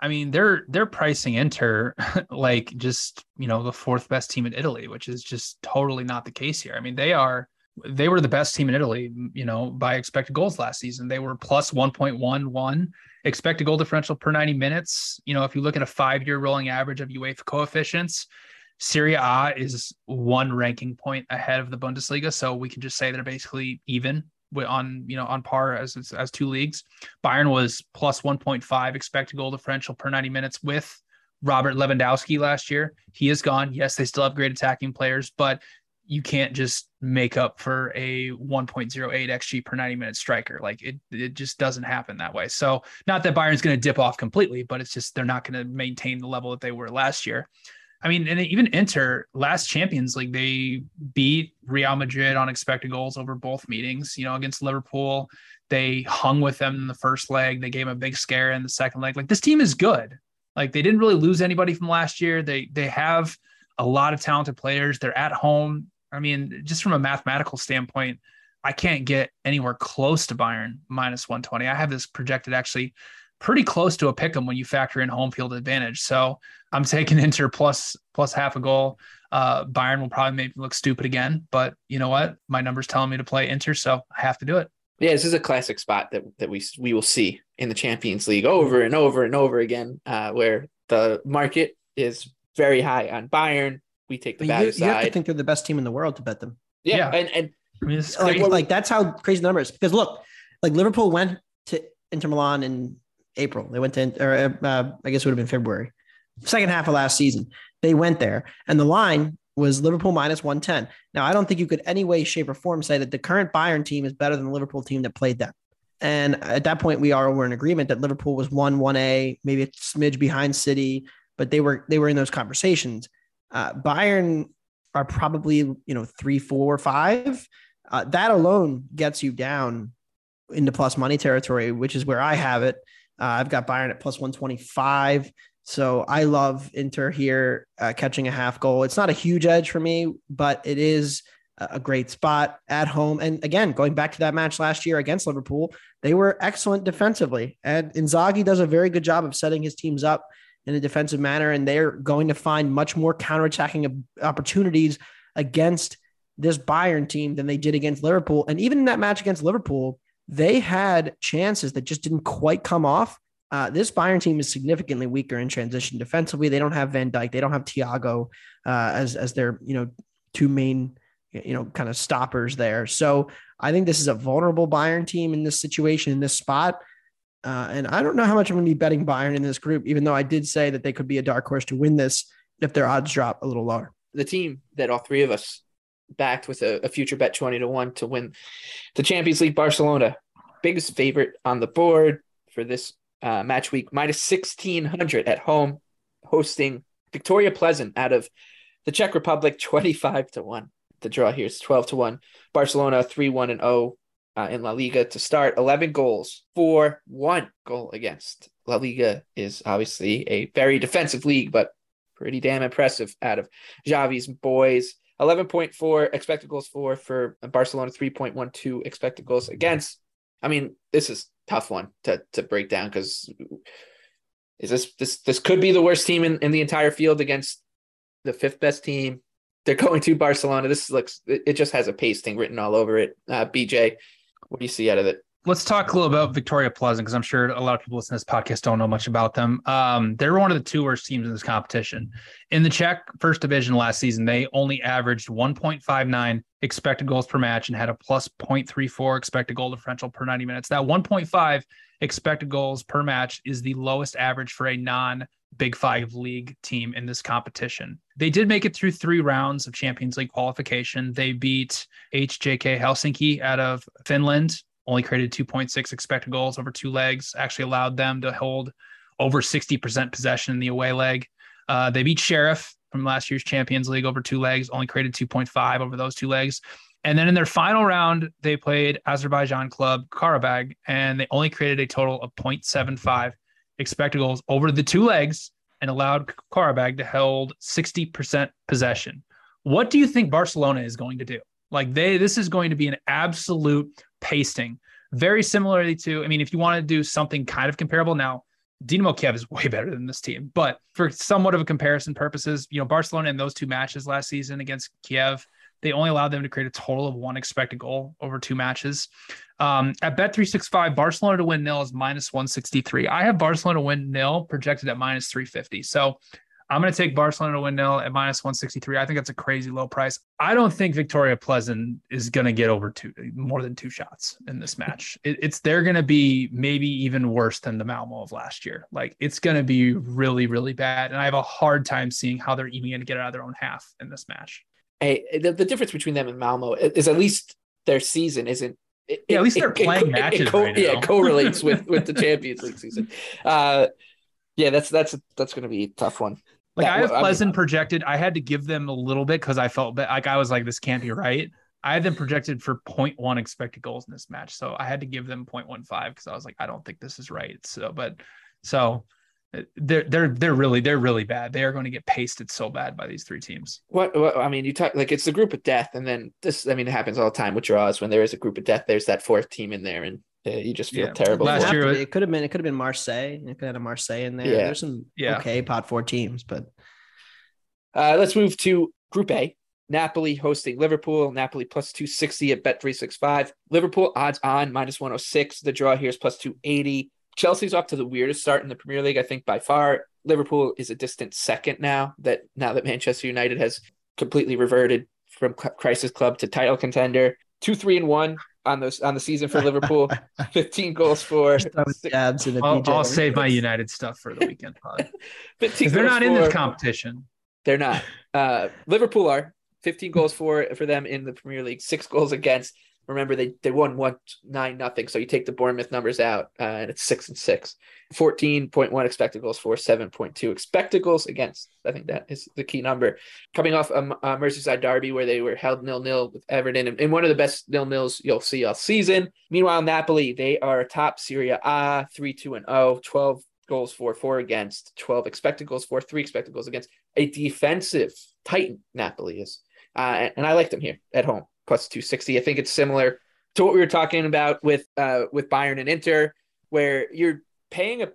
I mean, they're they're pricing Inter like just you know the fourth best team in Italy, which is just totally not the case here. I mean, they are they were the best team in Italy, you know, by expected goals last season. They were plus 1.11 expected goal differential per 90 minutes. You know, if you look at a five year rolling average of UEFA coefficients, Serie A is one ranking point ahead of the Bundesliga, so we can just say they're basically even on you know on par as as two leagues. Bayern was plus 1.5 expected goal differential per 90 minutes with Robert Lewandowski last year. He is gone. Yes, they still have great attacking players, but you can't just make up for a 1.08 xG per 90 minute striker. Like it, it just doesn't happen that way. So not that Bayern's going to dip off completely, but it's just they're not going to maintain the level that they were last year. I mean, and they even Inter last Champions League, they beat Real Madrid on expected goals over both meetings. You know, against Liverpool, they hung with them in the first leg. They gave them a big scare in the second leg. Like this team is good. Like they didn't really lose anybody from last year. They they have a lot of talented players. They're at home. I mean, just from a mathematical standpoint, I can't get anywhere close to Bayern minus 120. I have this projected actually pretty close to a pick 'em when you factor in home field advantage. So I'm taking Inter plus plus half a goal. Uh, Bayern will probably make me look stupid again, but you know what? My number's telling me to play Inter, so I have to do it. Yeah, this is a classic spot that that we we will see in the Champions League over and over and over again, uh, where the market is very high on Bayern. We take the But value you, you have to think they're the best team in the world to bet them. yeah, Yeah. and and I mean, Like, crazy. like that's how crazy the number is. Because look, like Liverpool went to Inter Milan in April. They went to, or uh, I guess it would have been February, second half of last season. They went there, and the line was Liverpool minus 110. Now, I don't think you could any way, shape, or form say that the current Bayern team is better than the Liverpool team that played them. And at that point, we are were in agreement that Liverpool was one one A, maybe a smidge behind City, but they were they were in those conversations. Uh, Bayern are probably you know three, four, five. Uh, that alone gets you down into plus money territory, which is where I have it. Uh, I've got Bayern at plus 125. So I love Inter here uh, catching a half goal. It's not a huge edge for me, but it is a great spot at home. And again, going back to that match last year against Liverpool, they were excellent defensively. And Inzaghi does a very good job of setting his teams up in a defensive manner. And they're going to find much more counterattacking op- opportunities against this Bayern team than they did against Liverpool. And even in that match against Liverpool, they had chances that just didn't quite come off. Uh, this Bayern team is significantly weaker in transition defensively. They don't have Van Dijk. They don't have Thiago uh, as as their you know two main you know kind of stoppers there. So I think this is a vulnerable Bayern team in this situation in this spot. Uh, and I don't know how much I'm going to be betting Bayern in this group, even though I did say that they could be a dark horse to win this if their odds drop a little lower. the team that all three of us backed with a, a future bet 20 to 1 to win the Champions League Barcelona. Biggest favorite on the board for this uh, match week, minus 1600 at home, hosting Viktoria Plzeň out of the Czech Republic, 25 to 1. The draw here is 12 to 1. Barcelona 3 1 and 0 uh, in La Liga to start, 11 goals for one goal against. La Liga is obviously a very defensive league, but pretty damn impressive out of Xavi's boys. 11.4 expected goals for for Barcelona, 3.12 expected goals against. I mean, this is tough one to to break down because is this this this could be the worst team in, in the entire field against the fifth best team. They're going to Barcelona. This looks it, it just has a pasting written all over it. Uh, BJ, what do you see out of it? Let's talk a little about Viktoria Plzeň because I'm sure a lot of people listening to this podcast don't know much about them. Um, they're one of the two worst teams in this competition. In the Czech first division last season, they only averaged 1.59 expected goals per match and had a plus 0.34 expected goal differential per 90 minutes. That 1.5 expected goals per match is the lowest average for a non Big Five league team in this competition. They did make it through three rounds of Champions League qualification. They beat HJK Helsinki out of Finland, only created 2.6 expected goals over two legs, actually allowed them to hold over 60% possession in the away leg. Uh, they beat Sheriff from last year's Champions League over two legs, only created 2.5 over those two legs. And then in their final round, they played Azerbaijan club Qarabag, and they only created a total of 0.75 goals over the two legs and allowed Qarabag to hold 60% possession. What do you think Barcelona is going to do? Like they this is going to be an absolute pasting. Very similarly to, I mean, if you want to do something kind of comparable now, Dinamo Kiev is way better than this team. But for somewhat of a comparison purposes, you know, Barcelona in those two matches last season against Kiev, they only allowed them to create a total of one expected goal over two matches. Um, at Bet365, Barcelona to win nil is minus 163. I have Barcelona to win nil projected at minus 350. So I'm going to take Barcelona to win nil at minus 163. I think that's a crazy low price. I don't think Viktoria Plzeň is going to get over two more than two shots in this match. It, it's they're going to be maybe even worse than the Malmo of last year. Like it's going to be really really bad, and I have a hard time seeing how they're even going to get out of their own half in this match. Hey, the, the difference between them and Malmo is at least their season isn't it, yeah, at least they're it, playing it, matches. co- right yeah, it correlates with with the Champions League season. Uh, yeah, that's that's that's going to be a tough one. Like That- I have I mean- Plzeň projected. I had to give them a little bit because I felt bad. like I was like, this can't be right. I had them projected for 0.1 expected goals in this match, so I had to give them 0.15 because I was like, I don't think this is right. So, but so they're they're they're really they're really bad. They are going to get pasted so bad by these three teams. What, what I mean, you talk like it's the group of death, and then this. I mean, it happens all the time with draws. When there is a group of death, there's that fourth team in there, and uh, you just feel Yeah. terrible. Last for Have it. year- it could have been it could have been Marseille. It could have had a Marseille in there. Yeah. There's some Yeah. okay pot four teams, but Uh, let's move to Group A. Napoli hosting Liverpool. Napoli plus 260 at Bet365. Liverpool odds on minus 106. The draw here is plus 280. Chelsea's off to the weirdest start in the Premier League, I think, by far. Liverpool is a distant second now that now that Manchester United has completely reverted from crisis club to title contender. Two, three, and one on those on the season for Liverpool. 15 goals for throwing jabs in the I'll, I'll save my United stuff for the weekend pod 15 they're goals not in this competition. They're not. Uh, Liverpool are 15 goals for for them in the Premier League, six goals against. Remember, they they won one nine nothing. So you take the Bournemouth numbers out, uh, and it's six and six. 14.1 expected goals for, 7.2 expected goals against. I think that is the key number. Coming off a, M- a Merseyside derby where they were held nil nil with Everton, and, and one of the best nil nils you'll see all season. Meanwhile, Napoli they are top Serie A, three two and 0, 12 goals for, four against, 12 expected goals for, three expected goals against a defensive titan Napoli is. Uh, and, and I like them here at home, plus 260. I think it's similar to what we were talking about with uh, with Bayern and Inter, where you're paying a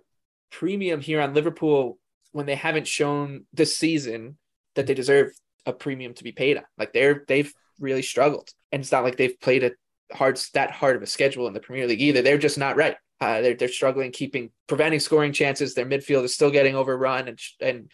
premium here on Liverpool when they haven't shown this season that they deserve a premium to be paid on. Like they're they've really struggled, and it's not like they've played a hard that hard of a schedule in the Premier League either. They're just not right. Uh, they're they're struggling keeping preventing scoring chances. Their midfield is still getting overrun and and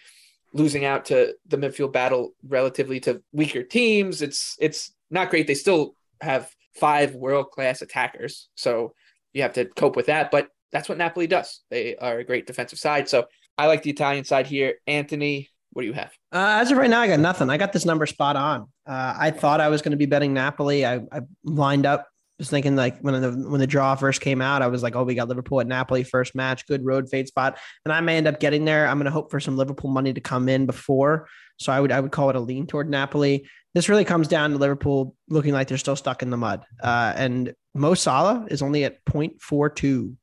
losing out to the midfield battle relatively to weaker teams. It's it's not great. They still have five world class attackers, so you have to cope with that. But that's what Napoli does. They are a great defensive side. So I like the Italian side here. Anthony, what do you have? Uh, as of right now, I got nothing. I got this number spot on. Uh, I thought I was going to be betting Napoli. I, I lined up, was thinking like when the when the draw first came out, I was like, oh, we got Liverpool at Napoli first match, good road fade spot, and I may end up getting there. I'm going to hope for some Liverpool money to come in before, so I would I would call it a lean toward Napoli. This really comes down to Liverpool looking like they're still stuck in the mud, uh, and Mo Salah is only at 0.42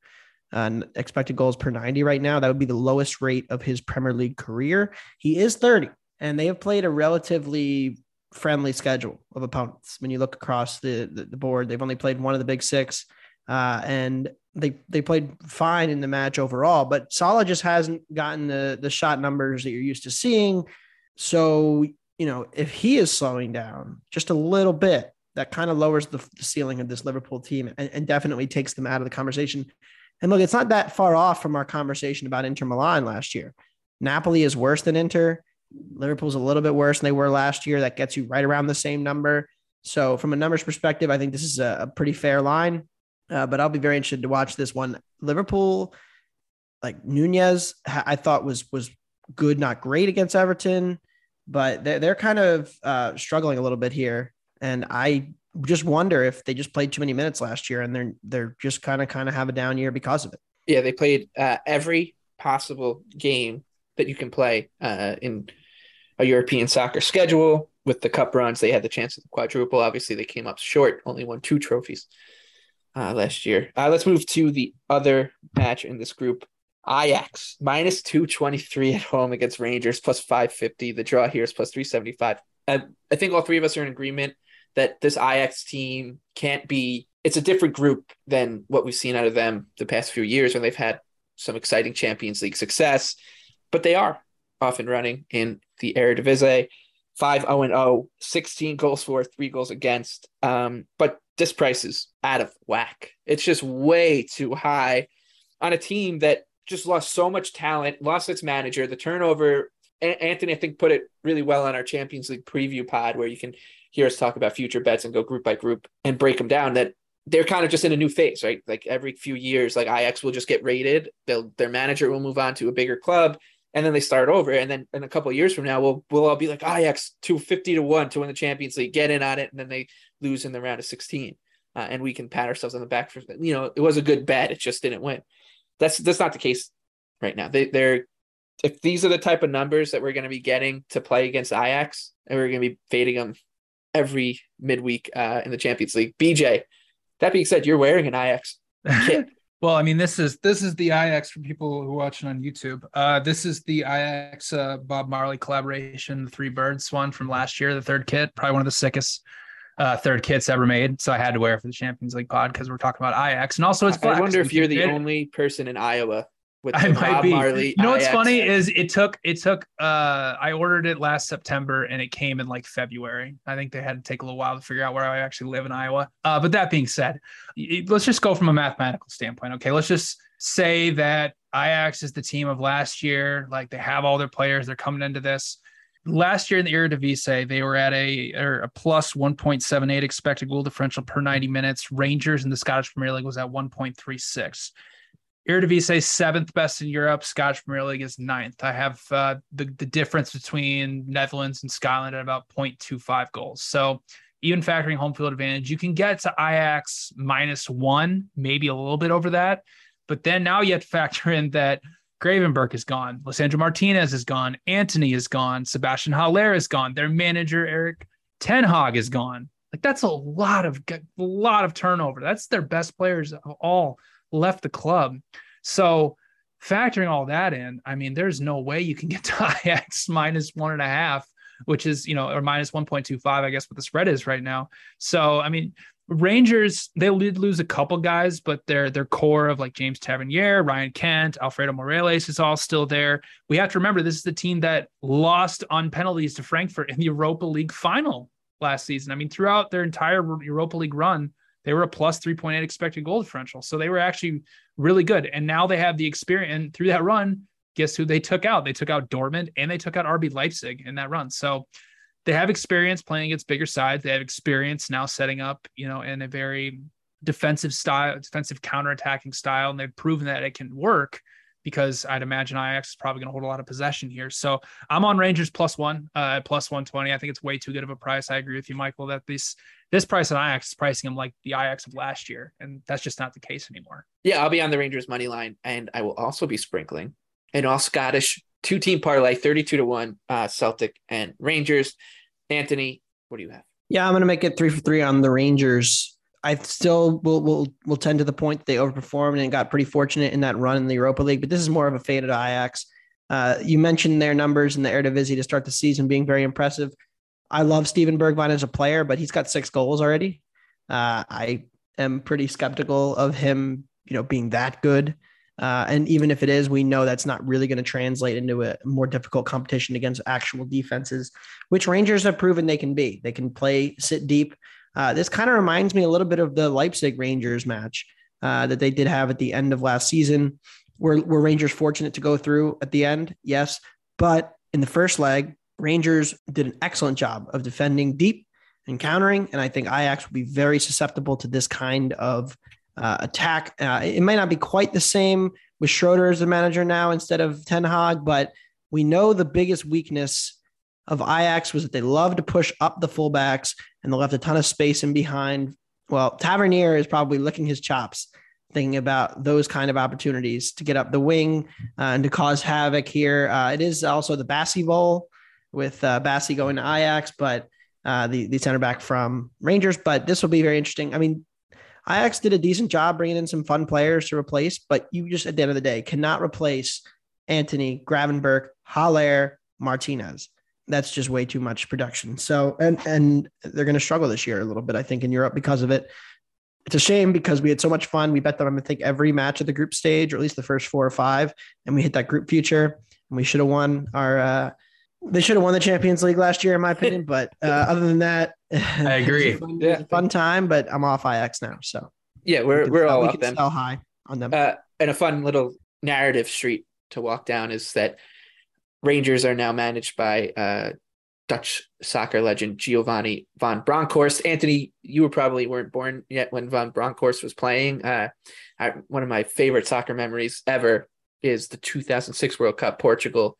uh, expected goals per 90 right now. That would be the lowest rate of his Premier League career. He is 30, and they have played a relatively friendly schedule of opponents. When you look across the, the, the board, they've only played one of the big six, uh, and they they played fine in the match overall. But Salah just hasn't gotten the the shot numbers that you're used to seeing. So you know if he is slowing down just a little bit, that kind of lowers the, the ceiling of this Liverpool team and, and definitely takes them out of the conversation. And look, it's not that far off from our conversation about Inter Milan last year. Napoli is worse than Inter. Liverpool's a little bit worse than they were last year. That gets you right around the same number. So, from a numbers perspective, I think this is a, a pretty fair line. Uh, but I'll be very interested to watch this one. Liverpool, like Nunez, I thought was was good, not great against Everton, but they're they're kind of uh, struggling a little bit here. And I just wonder if they just played too many minutes last year and they're they're just kind of kind of have a down year because of it. Yeah, they played uh, every possible game that you can play uh, in a European soccer schedule. With the cup runs, they had the chance of the quadruple. Obviously, they came up short, only won two trophies uh, last year. Uh, let's move to the other match in this group. Ajax minus 223 at home against Rangers, plus 550. The draw here is plus 375. Uh, I think all three of us are in agreement that this Ajax team can't be, it's a different group than what we've seen out of them the past few years when they've had some exciting Champions League success, but they are off and running in the Eredivisie. 5 0 0, 16 goals for, three goals against. Um, but this price is out of whack. It's just way too high on a team that just lost so much talent, lost its manager. The turnover Anthony, I think, put it really well on our Champions League preview pod, where you can hear us talk about future bets and go group by group and break them down. That they're kind of just in a new phase, right? Like every few years, like Ajax will just get rated. They'll their manager will move on to a bigger club, and then they start over. And then in a couple years from now, we'll we'll all be like two fifty to one to win the Champions League, get in on it, and then they lose in the round of sixteen, uh, and we can pat ourselves on the back for you know it was a good bet, it just didn't win. That's that's not the case right now. They they're if these are the type of numbers that we're going to be getting to play against Ajax, and we're going to be fading them every midweek uh, in the Champions League. BJ, that being said, you're wearing an Ajax kit. well, I mean, this is this is the Ajax for people who are watching on YouTube. Uh, this is the Ajax uh, Bob Marley collaboration, the Three Birds one from last year, the third kit, probably one of the sickest uh, third kits ever made. So I had to wear it for the Champions League pod because we're talking about Ajax, and also it's. I wonder if you're the only person in Iowa with I might Bob be. Marley. you know what's Ajax. funny is it took it took uh I ordered it last September and it came in like February. I think they had to take a little while to figure out where I actually live in Iowa. Uh, but that being said, let's just go from a mathematical standpoint. Okay, let's just say that Ajax is the team of last year. Like they have all their players, they're coming into this. Last year in the Eredivisie, they were at a, or a plus 1.78 expected goal differential per 90 minutes. Rangers in the Scottish Premier League was at 1.36. Eredivisie seventh best in Europe. Scottish Premier League is ninth. I have uh, the the difference between Netherlands and Scotland at about 0.25 goals. So even factoring home field advantage, you can get to Ajax minus one, maybe a little bit over that. But then now you have to factor in that Gravenberch is gone, Lisandro Martinez is gone, Antony is gone, Sebastian Haller is gone, their manager Erik Ten Hag is gone. Like that's a lot of a lot of turnover. That's their best players of all left the club. So factoring all that in, I mean, there's no way you can get to Ajax minus one and a half, which is, you know, or minus 1.25, I guess what the spread is right now. So, I mean, Rangers, they did lose a couple guys, but their their core of like James Tavernier, Ryan Kent, Alfredo Morelos is all still there. We have to remember this is the team that lost on penalties to Frankfurt in the Europa League final last season. I mean, throughout their entire Europa League run, they were a plus 3.8 expected goal differential. So they were actually really good. And now they have the experience. And through that run, guess who they took out? They took out Dortmund and they took out RB Leipzig in that run. So they have experience playing against bigger sides. They have experience now setting up, you know, in a very defensive style, defensive counterattacking style. And they've proven that it can work because I'd imagine Ajax is probably going to hold a lot of possession here. So I'm on Rangers plus one, uh, plus 120. I think it's way too good of a price. I agree with you, Michael, that this this price on Ajax is pricing them like the Ajax of last year, and that's just not the case anymore. Yeah, I'll be on the Rangers money line, and I will also be sprinkling an all Scottish two team parlay, 32 to 1, uh, Celtic and Rangers. Anthony, what do you have? Yeah, I'm going to make it three for three on the Rangers. I still will will will tend to the point they overperformed and got pretty fortunate in that run in the Europa League, but this is more of a faded Ajax. Uh, you mentioned their numbers in the Eredivisie to start the season being very impressive. I love Steven Bergwijn as a player, but he's got six goals already. Uh, I am pretty skeptical of him, you know, being that good. Uh, and even if it is, we know that's not really going to translate into a more difficult competition against actual defenses, which Rangers have proven they can be. They can play, sit deep. Uh, this kind of reminds me a little bit of the Leipzig Rangers match uh, that they did have at the end of last season. Were, were Rangers fortunate to go through at the end? Yes. But in the first leg, Rangers did an excellent job of defending deep and countering. And I think Ajax will be very susceptible to this kind of uh, attack. Uh, it might not be quite the same with Schreuder as the manager now instead of Ten Hag, but we know the biggest weakness of Ajax was that they love to push up the fullbacks and they left a ton of space in behind. Well, Tavernier is probably licking his chops thinking about those kind of opportunities to get up the wing uh, and to cause havoc here. Uh, it is also the Bassey Bowl with uh, Bassey going to Ajax, but uh, the the center back from Rangers. But this will be very interesting. I mean, Ajax did a decent job bringing in some fun players to replace, but you just at the end of the day cannot replace Antony Gravenberch, Haller, Martinez. That's just way too much production. So and and they're going to struggle this year a little bit, I think, in Europe because of it. It's a shame because we had so much fun. We bet them, I think, every match of the group stage, or at least the first four or five, and we hit that group future. And we should have won our. Uh, they should have won the Champions League last year, in my opinion. But uh, other than that, I agree. it was a fun, it was a fun time. But I'm off Ajax now, so Yeah, we're can we're sell- all we up then. sell high on them. Uh, and a fun little narrative street to walk down is that Rangers are now managed by uh, Dutch soccer legend Giovanni van Bronckhorst. Anthony, you were probably weren't born yet when van Bronckhorst was playing. Uh, I, one of my favorite soccer memories ever is the 2006 World Cup, Portugal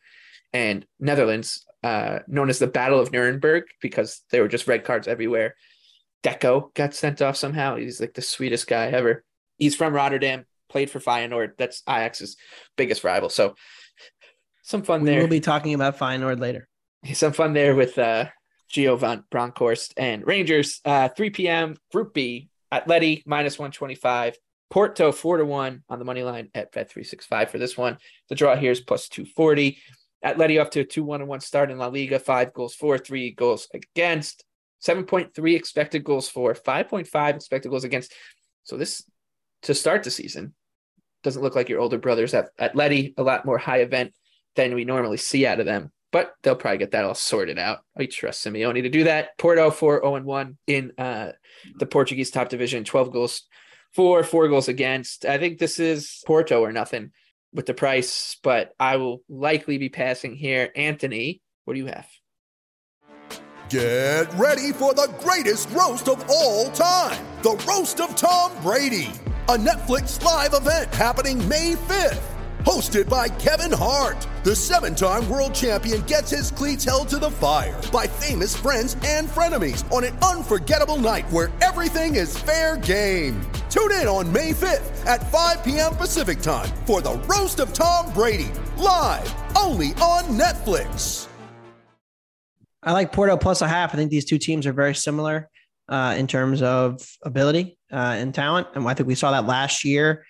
and Netherlands, uh, known as the Battle of Nuremberg because there were just red cards everywhere. Deco got sent off somehow. He's like the sweetest guy ever. He's from Rotterdam, played for Feyenoord. That's Ajax's biggest rival. So some fun we there. We'll be talking about Feyenoord later. Some fun there with uh, Gio van Bronckhorst and Rangers. Uh, 3 p.m. Group B. Atleti minus 125. Porto 4 to 1 on the money line at Bet 365 for this one. The draw here is plus 240. Atleti off to a 2 1 1 start in La Liga, five goals for, three goals against, 7.3 expected goals for, 5.5 expected goals against. So this to start the season doesn't look like your older brothers at Atleti, a lot more high event than we normally see out of them. But they'll probably get that all sorted out. I trust Simeone to do that. Porto 4 0 1 in uh, the Portuguese top division, 12 goals for, four goals against. I think this is Porto or nothing with the price, but I will likely be passing here. Anthony, what do you have? Get ready for the greatest roast of all time the Roast of Tom Brady, a Netflix live event happening May 5th. Hosted by Kevin Hart, the seven time world champion gets his cleats held to the fire by famous friends and frenemies on an unforgettable night where everything is fair game. Tune in on May 5th at 5 p.m. Pacific time for the Roast of Tom Brady, live only on Netflix. I like Porto plus a half. I think these two teams are very similar uh, in terms of ability uh, and talent. And I think we saw that last year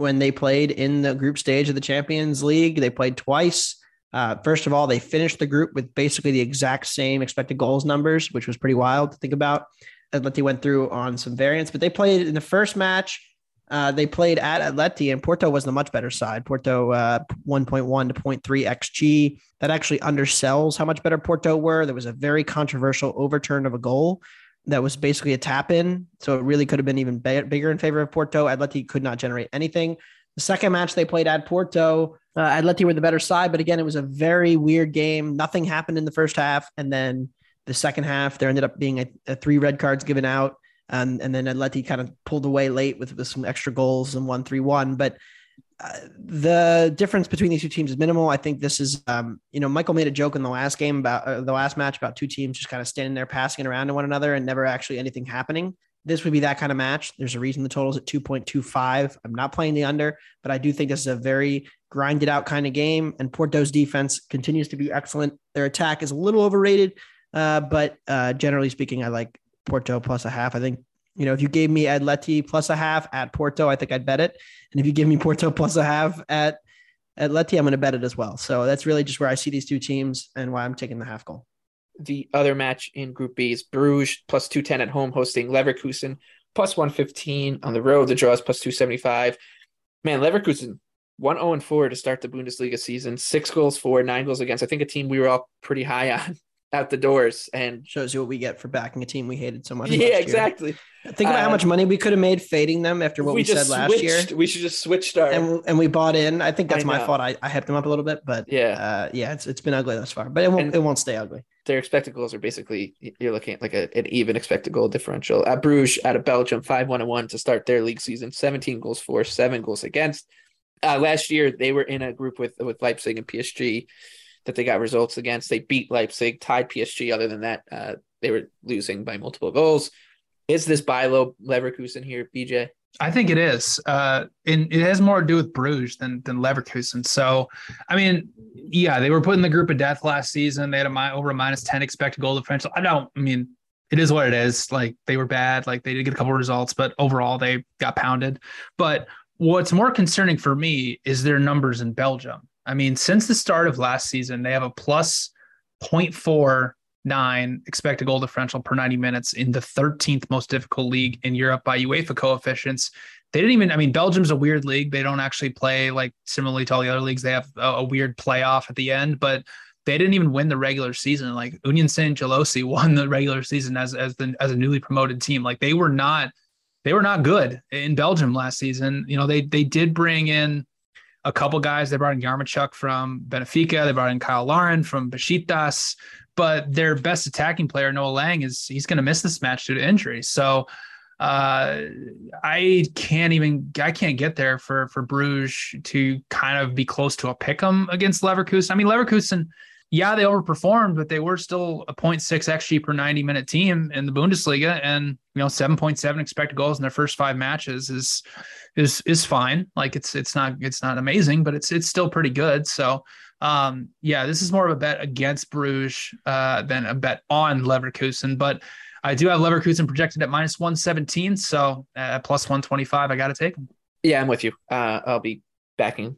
when they played in the group stage of the Champions League. They played twice. Uh, first of all, they finished the group with basically the exact same expected goals numbers, which was pretty wild to think about. Atleti went through on some variants, but they played in the first match. Uh, they played at Atleti, and Porto was the much better side. Porto uh, 1.1 to 0.3 xG. That actually undersells how much better Porto were. There was a very controversial overturn of a goal that was basically a tap in. So it really could have been even bigger in favor of Porto. Atleti could not generate anything. The second match they played at Porto, uh, Atleti were the better side, but again, it was a very weird game. Nothing happened in the first half, and then the second half, there ended up being a, a three red cards given out, um, and then Atleti kind of pulled away late with, with some extra goals and won three one. But the difference between these two teams is minimal. I think this is, um, you know, Michael made a joke in the last game about uh, the last match about two teams just kind of standing there passing it around to one another and never actually anything happening. This would be that kind of match. There's a reason the total is at 2.25. I'm not playing the under, but I do think this is a very grinded out kind of game. And Porto's defense continues to be excellent. Their attack is a little overrated, uh, but uh, generally speaking, I like Porto plus a half. I think you know, if you gave me Atleti plus a half at Porto, I think I'd bet it. And if you give me Porto plus a half at Atleti, I'm going to bet it as well. So that's really just where I see these two teams and why I'm taking the half goal. The other match in Group B is Bruges plus 210 at home hosting Leverkusen plus 115 on the road. The draw is plus 275. Man, Leverkusen 1 0 4 to start the Bundesliga season, six goals for, nine goals against. I think a team we were all pretty high on out the doors and shows you what we get for backing a team we hated so much. Yeah, exactly. Think about how much money we could have made fading them after what we, we said last switched, year. We should just switch our and, and we bought in. I think that's I my fault. I, I hyped them up a little bit, but yeah, uh, yeah, it's it's been ugly thus far, but it won't and it won't stay ugly. Their expected goals are basically you're looking at like a, an even expected goal differential. At Bruges, out of Belgium, five one and one to start their league season, seventeen goals for, seven goals against. Uh, last year they were in a group with with Leipzig and PSG that they got results against. They beat Leipzig, tied PSG. Other than that, uh, they were losing by multiple goals. Is this buy low Leverkusen here, BJ? I think it is. Uh, and it has more to do with Bruges than than Leverkusen. So, I mean, yeah, they were put in the group of death last season. They had a over a minus ten expected goal differential. I don't. I mean, it is what it is. Like they were bad. Like they did get a couple of results, but overall they got pounded. But what's more concerning for me is their numbers in Belgium. I mean, since the start of last season, they have a plus 0.49 expected goal differential per 90 minutes in the 13th most difficult league in Europe by UEFA coefficients. They didn't even, I mean, Belgium's a weird league. They don't actually play like similarly to all the other leagues. They have a, a weird playoff at the end, but they didn't even win the regular season. Like Union Saint Gilloise won the regular season as as the as a newly promoted team. Like they were not they were not good in Belgium last season. You know, they they did bring in a couple guys. They brought in Yaremchuk from Benfica. They brought in Kyle Lauren from Besiktas. But their best attacking player, Noa Lang, is he's going to miss this match due to injury. So uh, I can't even I can't get there for for Bruges to kind of be close to a pick 'em against Leverkusen. I mean, Leverkusen, yeah, they overperformed, but they were still a 0.6 xG per 90 minute team in the Bundesliga, and you know, 7.7 expected goals in their first five matches is is is fine. Like it's it's not it's not amazing, but it's it's still pretty good. So um, yeah, this is more of a bet against Bruges uh, than a bet on Leverkusen, but I do have Leverkusen projected at minus 117. So at plus 125, I got to take them. Yeah, I'm with you. Uh, I'll be backing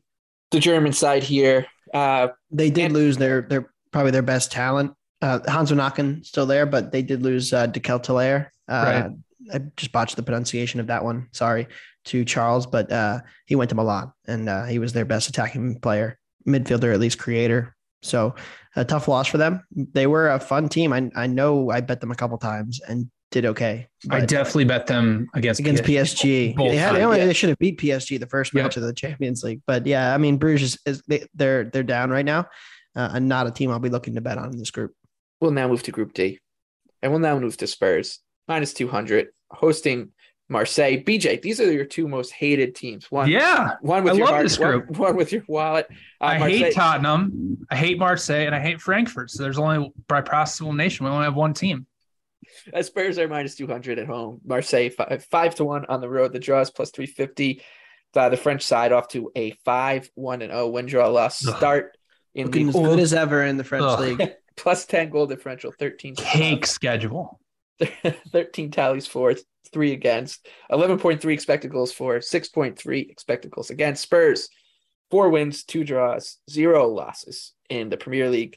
the German side here. Uh, they did and- lose their, their probably their best talent. Uh, Hans Vanaken still there, but they did lose uh, De Ketelaere. Uh, right. I just botched the pronunciation of that one. Sorry to Charles, but uh, he went to Milan and uh, he was their best attacking player, midfielder, at least creator. So a tough loss for them. They were a fun team. I I know I bet them a couple times and did okay. I definitely bet them against against PSG. PSG. They, had, they, only, yeah. they should have beat PSG the first match yep. of the Champions League. But yeah, I mean Bruges is, is they, are they're, they're down right now, uh, and not a team I'll be looking to bet on in this group. We'll now move to Group D, and we'll now move to Spurs minus two hundred hosting Marseille, BJ. These are your two most hated teams. One, yeah, one with I your heart, one, one, with your wallet. Uh, I Marseille. hate Tottenham, I hate Marseille, and I hate Frankfurt. So there's only by process of nation, we only have one team. Uh, Spurs are minus two hundred at home. Marseille five, five to one on the road. The draws plus three fifty. Uh, the French side off to a five one and zero win draw loss start in Looking the, as good as ever in the French Ugh. league. plus ten goal differential, thirteen cake schedule. 13 tallies for, three against, 11.3 expected goals for, 6.3 expected goals against. Spurs, four wins, two draws, zero losses in the Premier League,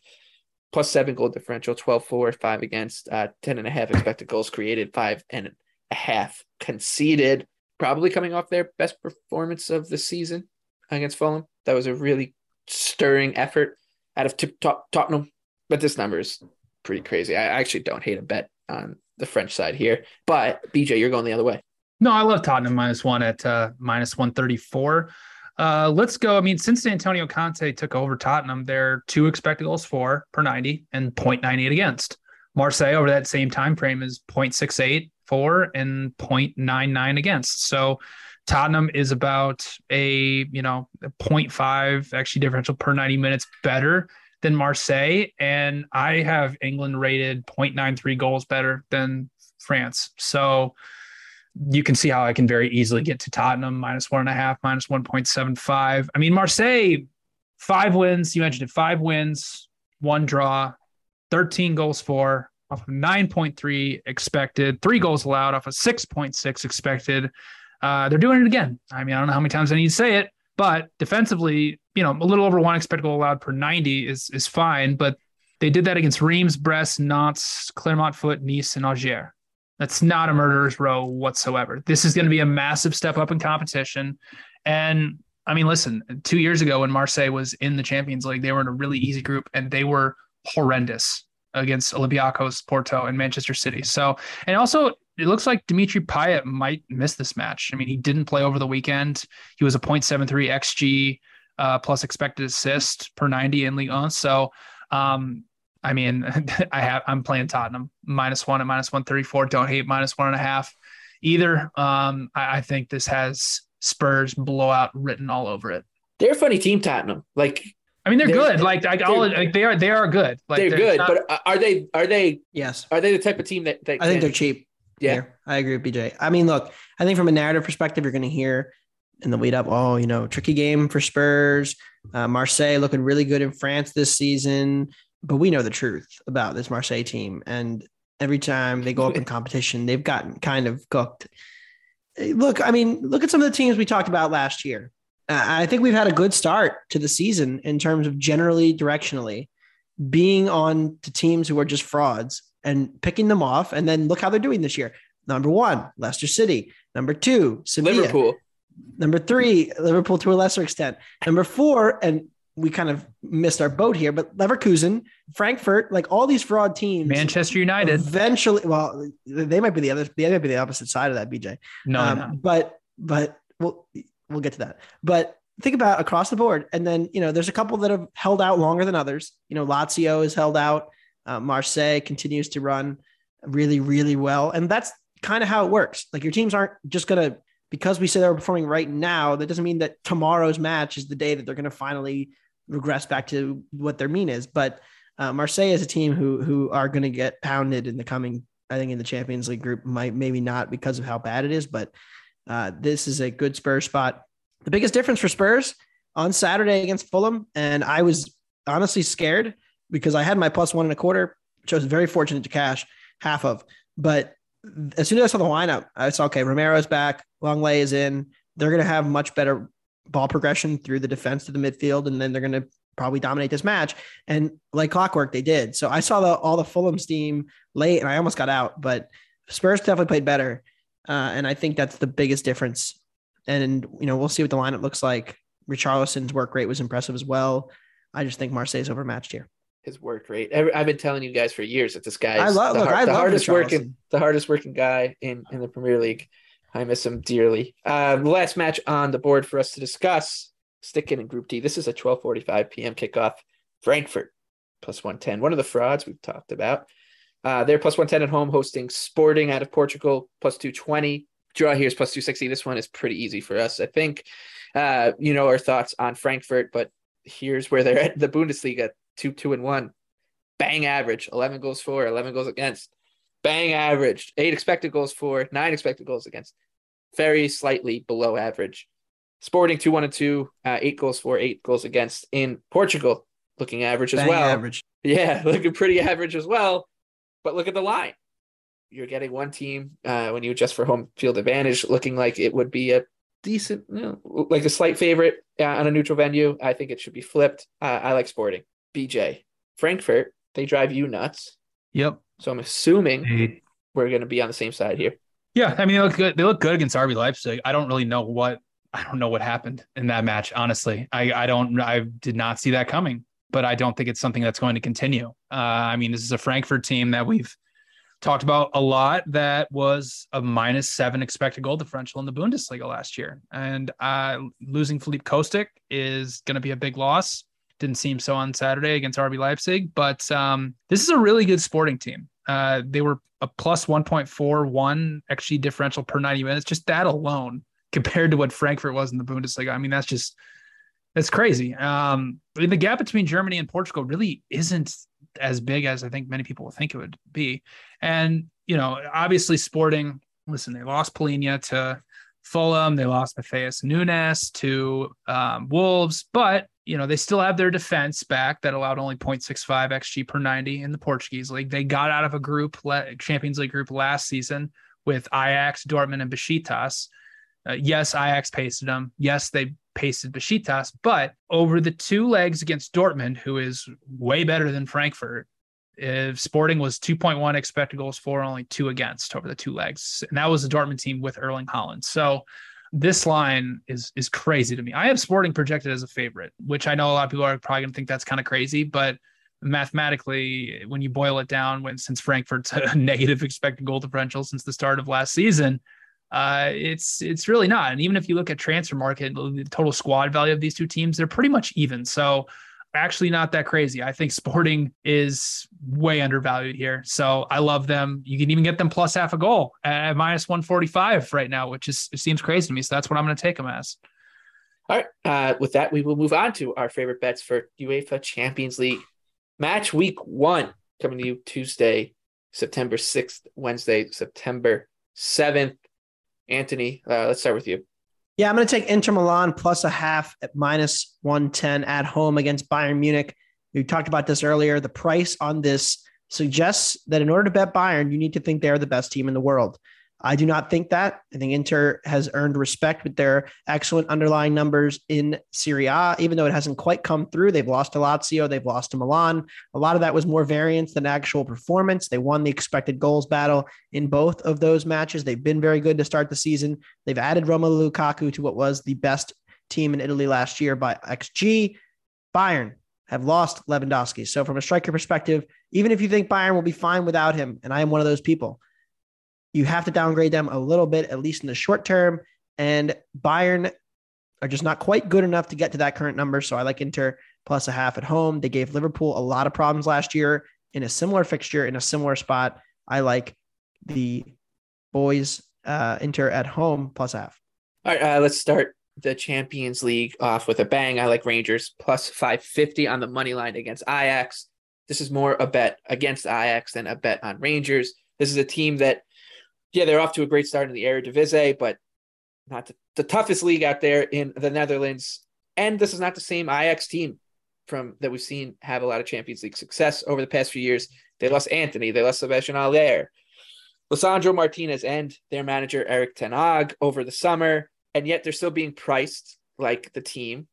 plus seven goal differential, 12 for, five against, uh, 10 and a half expected goals created, five and a half conceded. Probably coming off their best performance of the season against Fulham. That was a really stirring effort out of top Tottenham. But this number is pretty crazy. I actually don't hate a bet on the French side here. But BJ, you're going the other way. No, I love Tottenham minus one at uh, minus 134. Uh, let's go. I mean, since Antonio Conte took over Tottenham, they're two expected goals for per 90 and 0.98 against. Marseille over that same time frame is 0.68 for and 0.99 against. So Tottenham is about a, you know, 0.5 actually differential per 90 minutes better than Marseille, and I have England rated 0.93 goals better than France. So you can see how I can very easily get to Tottenham minus one and a half, minus 1.75. I mean, Marseille, five wins. You mentioned it, five wins, one draw, 13 goals for, off of 9.3 expected, three goals allowed off of 6.6 expected. Uh, they're doing it again. I mean, I don't know how many times I need to say it, but defensively, you know, a little over one expected goal allowed per 90 is is fine. But they did that against Reims, Brest, Nantes, Clermont Foot, Nice, and Angers. That's not a murderer's row whatsoever. This is going to be a massive step up in competition. And I mean, listen, two years ago when Marseille was in the Champions League, they were in a really easy group and they were horrendous against Olympiacos, Porto, and Manchester City. So, and also it looks like Dimitri Payet might miss this match. I mean, he didn't play over the weekend. He was a 0.73 xG uh, plus expected assist per 90 in Ligue 1. So, um, I mean, I have I'm playing Tottenham minus one and minus 134. Don't hate minus one and a half either. Um, I, I think this has Spurs blowout written all over it. They're a funny team, Tottenham. Like I mean, they're, they're good. Like, like, all, like they are, they are good. Like, they're, they're good, not... but are they? Are they? Yes. Are they the type of team that? that I can... think they're cheap. Yeah, here. I agree with BJ. I mean, look, I think from a narrative perspective, you're going to hear in the lead up, oh, you know, tricky game for Spurs. Uh, Marseille looking really good in France this season, but we know the truth about this Marseille team, and every time they go up in competition, they've gotten kind of cooked. Look, I mean, look at some of the teams we talked about last year. Uh, I think we've had a good start to the season in terms of generally directionally being on to teams who are just frauds and picking them off. And then look how they're doing this year. Number one, Leicester City. Number two, Sevilla. Liverpool. Number three, Liverpool to a lesser extent. Number four, and we kind of missed our boat here, but Leverkusen, Frankfurt, like all these fraud teams. Manchester United. Eventually, well, they might be the other, they might be the opposite side of that, BJ. No, um, but but we'll we'll get to that. But think about across the board. And then, you know, there's a couple that have held out longer than others. You know, Lazio has held out. Uh, Marseille continues to run really, really well. And that's kind of how it works. Like your teams aren't just going to, because we say they're performing right now, that doesn't mean that tomorrow's match is the day that they're going to finally regress back to what their mean is. But uh, Marseille is a team who who are going to get pounded in the coming. I think in the Champions League group, might maybe not because of how bad it is, but uh, this is a good Spurs spot. The biggest difference for Spurs on Saturday against Fulham, and I was honestly scared because I had my plus one and a quarter, which I was very fortunate to cash half of. But as soon as I saw the lineup, I saw okay, Romero's back, Lenglet is in. They're going to have much better ball progression through the defense to the midfield, and then they're going to probably dominate this match. And like clockwork, they did. So I saw the, all the Fulham steam late, and I almost got out. But Spurs definitely played better, uh, and I think that's the biggest difference. And you know, we'll see what the lineup looks like. Richarlison's work rate was impressive as well. I just think Marseille's overmatched here. His work rate. I've been telling you guys for years that this guy I love, the, look, the hardest working, the hardest working guy in in the Premier League. I miss him dearly. Uh, last match on the board for us to discuss, sticking in Group D. This is a 12:45 p.m. kickoff. Frankfurt plus 110. One of the frauds we've talked about. Uh, they're plus 110 at home, hosting Sporting out of Portugal plus 220. Draw here is plus 260. This one is pretty easy for us. I think, uh, you know, our thoughts on Frankfurt, but here's where they're at the Bundesliga 2 2 and 1. Bang average 11 goals for, 11 goals against. Bang average eight expected goals for, nine expected goals against. Very slightly below average. Sporting 2 1 and 2, uh, eight goals for, eight goals against in Portugal looking average as Bang well. average. Yeah, looking pretty average as well. But look at the line. You're getting one team uh, when you adjust for home field advantage, looking like it would be a decent, you know, like a slight favorite uh, on a neutral venue. I think it should be flipped. Uh, I like Sporting. BJ, Frankfurt, they drive you nuts. Yep. So I'm assuming we're going to be on the same side here. Yeah, I mean they look good. They look good against RB Leipzig. I don't really know what I don't know what happened in that match. Honestly, I I don't I did not see that coming. But I don't think it's something that's going to continue. Uh, I mean, this is a Frankfurt team that we've talked about a lot. That was a minus seven expected goal differential in the Bundesliga last year, and uh, losing Filip Kostić is going to be a big loss. Didn't seem so on Saturday against RB Leipzig, but um, this is a really good sporting team. Uh, they were a plus 1.41 XG differential per 90 minutes. Just that alone compared to what Frankfurt was in the Bundesliga. I mean, that's just that's crazy. Um, the gap between Germany and Portugal really isn't as big as I think many people think it would be. And you know, obviously, Sporting. Listen, they lost Palhinha to Fulham. They lost Matheus Nunes to um, Wolves, but you know they still have their defense back that allowed only 0.65 xG per 90 in the Portuguese league. They got out of a group, Champions League group last season with Ajax, Dortmund, and Besiktas. Uh, yes, Ajax pasted them. Yes, they pasted Besiktas, but over the two legs against Dortmund, who is way better than Frankfurt, if Sporting was 2.1 expected goals for, only two against over the two legs. And that was the Dortmund team with Erling Haaland. So this line is is crazy to me. I have Sporting projected as a favorite, which I know a lot of people are probably going to think that's kind of crazy, but mathematically, when you boil it down, when since Frankfurt's a negative expected goal differential since the start of last season, uh, it's it's really not. And even if you look at transfer market, the total squad value of these two teams, they're pretty much even. So actually not that crazy. I think Sporting is way undervalued here. So I love them. You can even get them plus half a goal at minus 145 right now, which is it seems crazy to me. So that's what I'm going to take them as. All right. Uh, with that, we will move on to our favorite bets for UEFA Champions League match week one coming to you Tuesday, September 6th, Wednesday, September 7th. Anthony, uh, let's start with you. Yeah, I'm going to take Inter Milan plus a half at minus 110 at home against Bayern Munich. We talked about this earlier. The price on this suggests that in order to bet Bayern, you need to think they're the best team in the world. I do not think that. I think Inter has earned respect with their excellent underlying numbers in Serie A, even though it hasn't quite come through. They've lost to Lazio, they've lost to Milan. A lot of that was more variance than actual performance. They won the expected goals battle in both of those matches. They've been very good to start the season. They've added Romelu Lukaku to what was the best team in Italy last year by XG. Bayern have lost Lewandowski. So, from a striker perspective, even if you think Bayern will be fine without him, and I am one of those people, you have to downgrade them a little bit, at least in the short term. And Bayern are just not quite good enough to get to that current number. So I like Inter plus a half at home. They gave Liverpool a lot of problems last year in a similar fixture in a similar spot. I like the boys uh, Inter at home plus a half. All right, uh, let's start the Champions League off with a bang. I like Rangers plus 550 on the money line against Ajax. This is more a bet against Ajax than a bet on Rangers. This is a team that, yeah, they're off to a great start in the Eredivisie, but not the, the toughest league out there in the Netherlands. And this is not the same Ajax team from that we've seen have a lot of Champions League success over the past few years. They lost Antony, they lost Sébastien Haller, Lisandro Martinez, and their manager Erik ten Hag over the summer, and yet they're still being priced like the team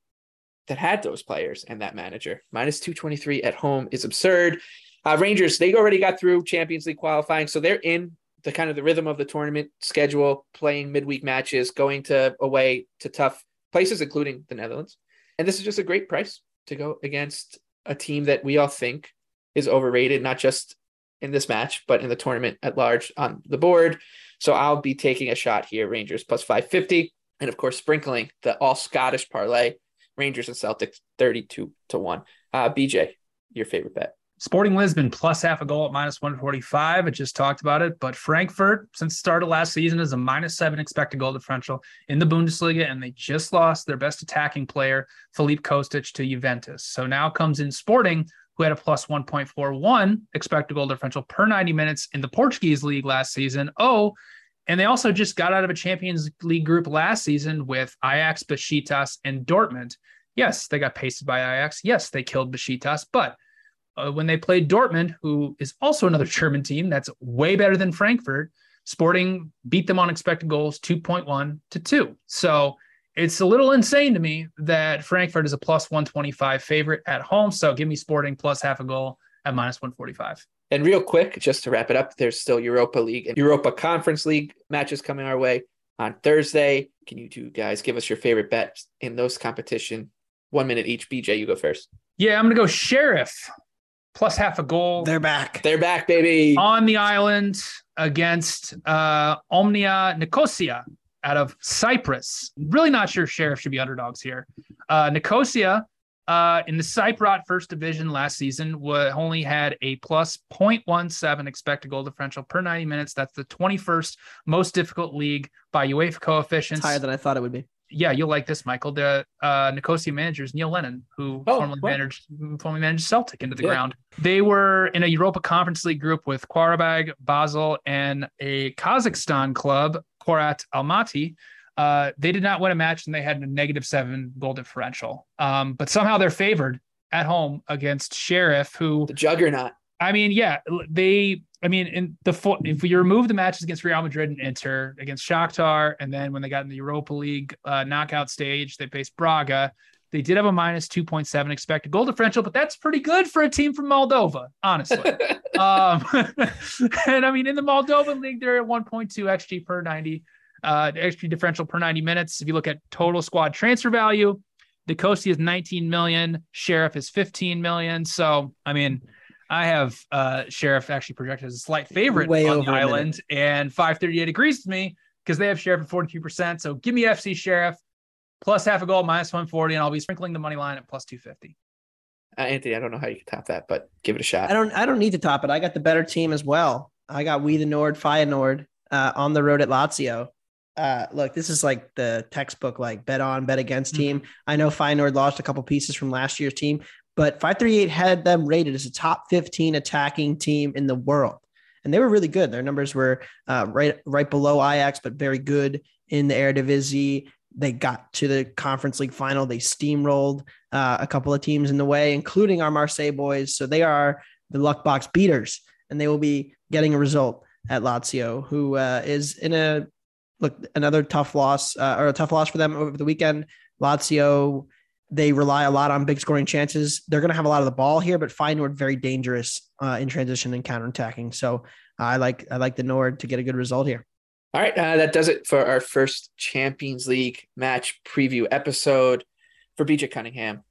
that had those players and that manager. Minus 223 at home is absurd. Uh, Rangers, they already got through Champions League qualifying, so they're in the kind of the rhythm of the tournament schedule, playing midweek matches, going to away to tough places, including the Netherlands. And this is just a great price to go against a team that we all think is overrated, not just in this match, but in the tournament at large on the board. So I'll be taking a shot here, Rangers plus 550. And of course, sprinkling the all Scottish parlay, Rangers and Celtics 32 to 1. Uh, BJ, your favorite bet. Sporting Lisbon plus half a goal at minus 145. I just talked about it. But Frankfurt, since the start of last season, is a minus seven expected goal differential in the Bundesliga. And they just lost their best attacking player, Filip Kostić, to Juventus. So now comes in Sporting, who had a plus 1.41 expected goal differential per 90 minutes in the Portuguese league last season. Oh, and they also just got out of a Champions League group last season with Ajax, Besiktas, and Dortmund. Yes, they got pasted by Ajax. Yes, they killed Besiktas, but uh, when they played Dortmund, who is also another German team that's way better than Frankfurt, Sporting beat them on expected goals 2.1 to 2. So it's a little insane to me that Frankfurt is a plus 125 favorite at home. So give me Sporting plus half a goal at minus 145. And real quick, just to wrap it up, there's still Europa League and Europa Conference League matches coming our way on Thursday. Can you two guys give us your favorite bets in those competition? One minute each. BJ, you go first. Yeah, I'm going to go Sheriff plus half a goal. They're back. They're back, baby. On the island against uh, Omonia Nicosia out of Cyprus. Really not sure Sheriff should be underdogs here. Uh, Nicosia uh, in the Cypriot First Division last season w- only had a plus 0.17 expected goal differential per 90 minutes. That's the 21st most difficult league by UEFA coefficients. It's higher than I thought it would be yeah, you'll like this, Michael. The uh, Nicosia managers Neil Lennon, who oh, formerly managed formerly managed Celtic into the yeah. ground. They were in a Europa Conference League group with Qarabag, Basel, and a Kazakhstan club, Kairat Almaty. Uh, they did not win a match, and they had a negative seven goal differential. Um, but somehow they're favored at home against Sheriff, who the juggernaut. I mean, yeah, they I mean, in the if we remove the matches against Real Madrid and Inter, against Shakhtar, and then when they got in the Europa League uh, knockout stage, they faced Braga. They did have a minus 2.7 expected goal differential, but that's pretty good for a team from Moldova, honestly. um, and I mean, in the Moldovan league, they're at 1.2 xG per 90, uh, xG differential per 90 minutes. If you look at total squad transfer value, Nicosia is 19 million, Sheriff is 15 million. So, I mean, I have uh, Sheriff actually projected as a slight favorite Way on the island, and 538 agrees with me because they have Sheriff at 42%. So give me FC Sheriff plus half a goal, minus 140, and I'll be sprinkling the money line at plus 250. Uh, Anthony, I don't know how you can top that, but give it a shot. I don't. I don't need to top it. I got the better team as well. I got We the Nord, Feyenoord uh, on the road at Lazio. Uh, look, this is like the textbook, like bet on, bet against mm-hmm. team. Mm-hmm. I know Feyenoord lost a couple pieces from last year's team, but 538 had them rated as a top 15 attacking team in the world. And they were really good. Their numbers were uh, right right below Ajax, but very good in the Eredivisie. They got to the Conference League final. They steamrolled uh, a couple of teams in the way, including our Marseille boys. So they are the luck box beaters, and they will be getting a result at Lazio, who uh, is in a look another tough loss uh, or a tough loss for them over the weekend. Lazio they rely a lot on big scoring chances. They're going to have a lot of the ball here, but Feyenoord very dangerous uh, in transition and counterattacking. So uh, I like I like the Nord to get a good result here. All right, uh, that does it for our first Champions League match preview episode. For BJ Cunningham,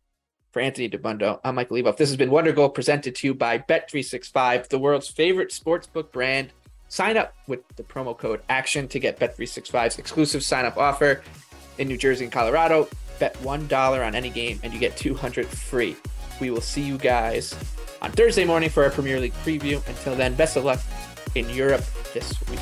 for Anthony Dabbundo, I'm Michael Leboff. This has been Wondergoal presented to you by Bet365, the world's favorite sportsbook brand. Sign up with the promo code ACTION to get Bet365's exclusive sign up offer in New Jersey and Colorado. Bet $1 on any game and you get 200 free. We will see you guys on Thursday morning for our Premier League preview. Until then, best of luck in Europe this week.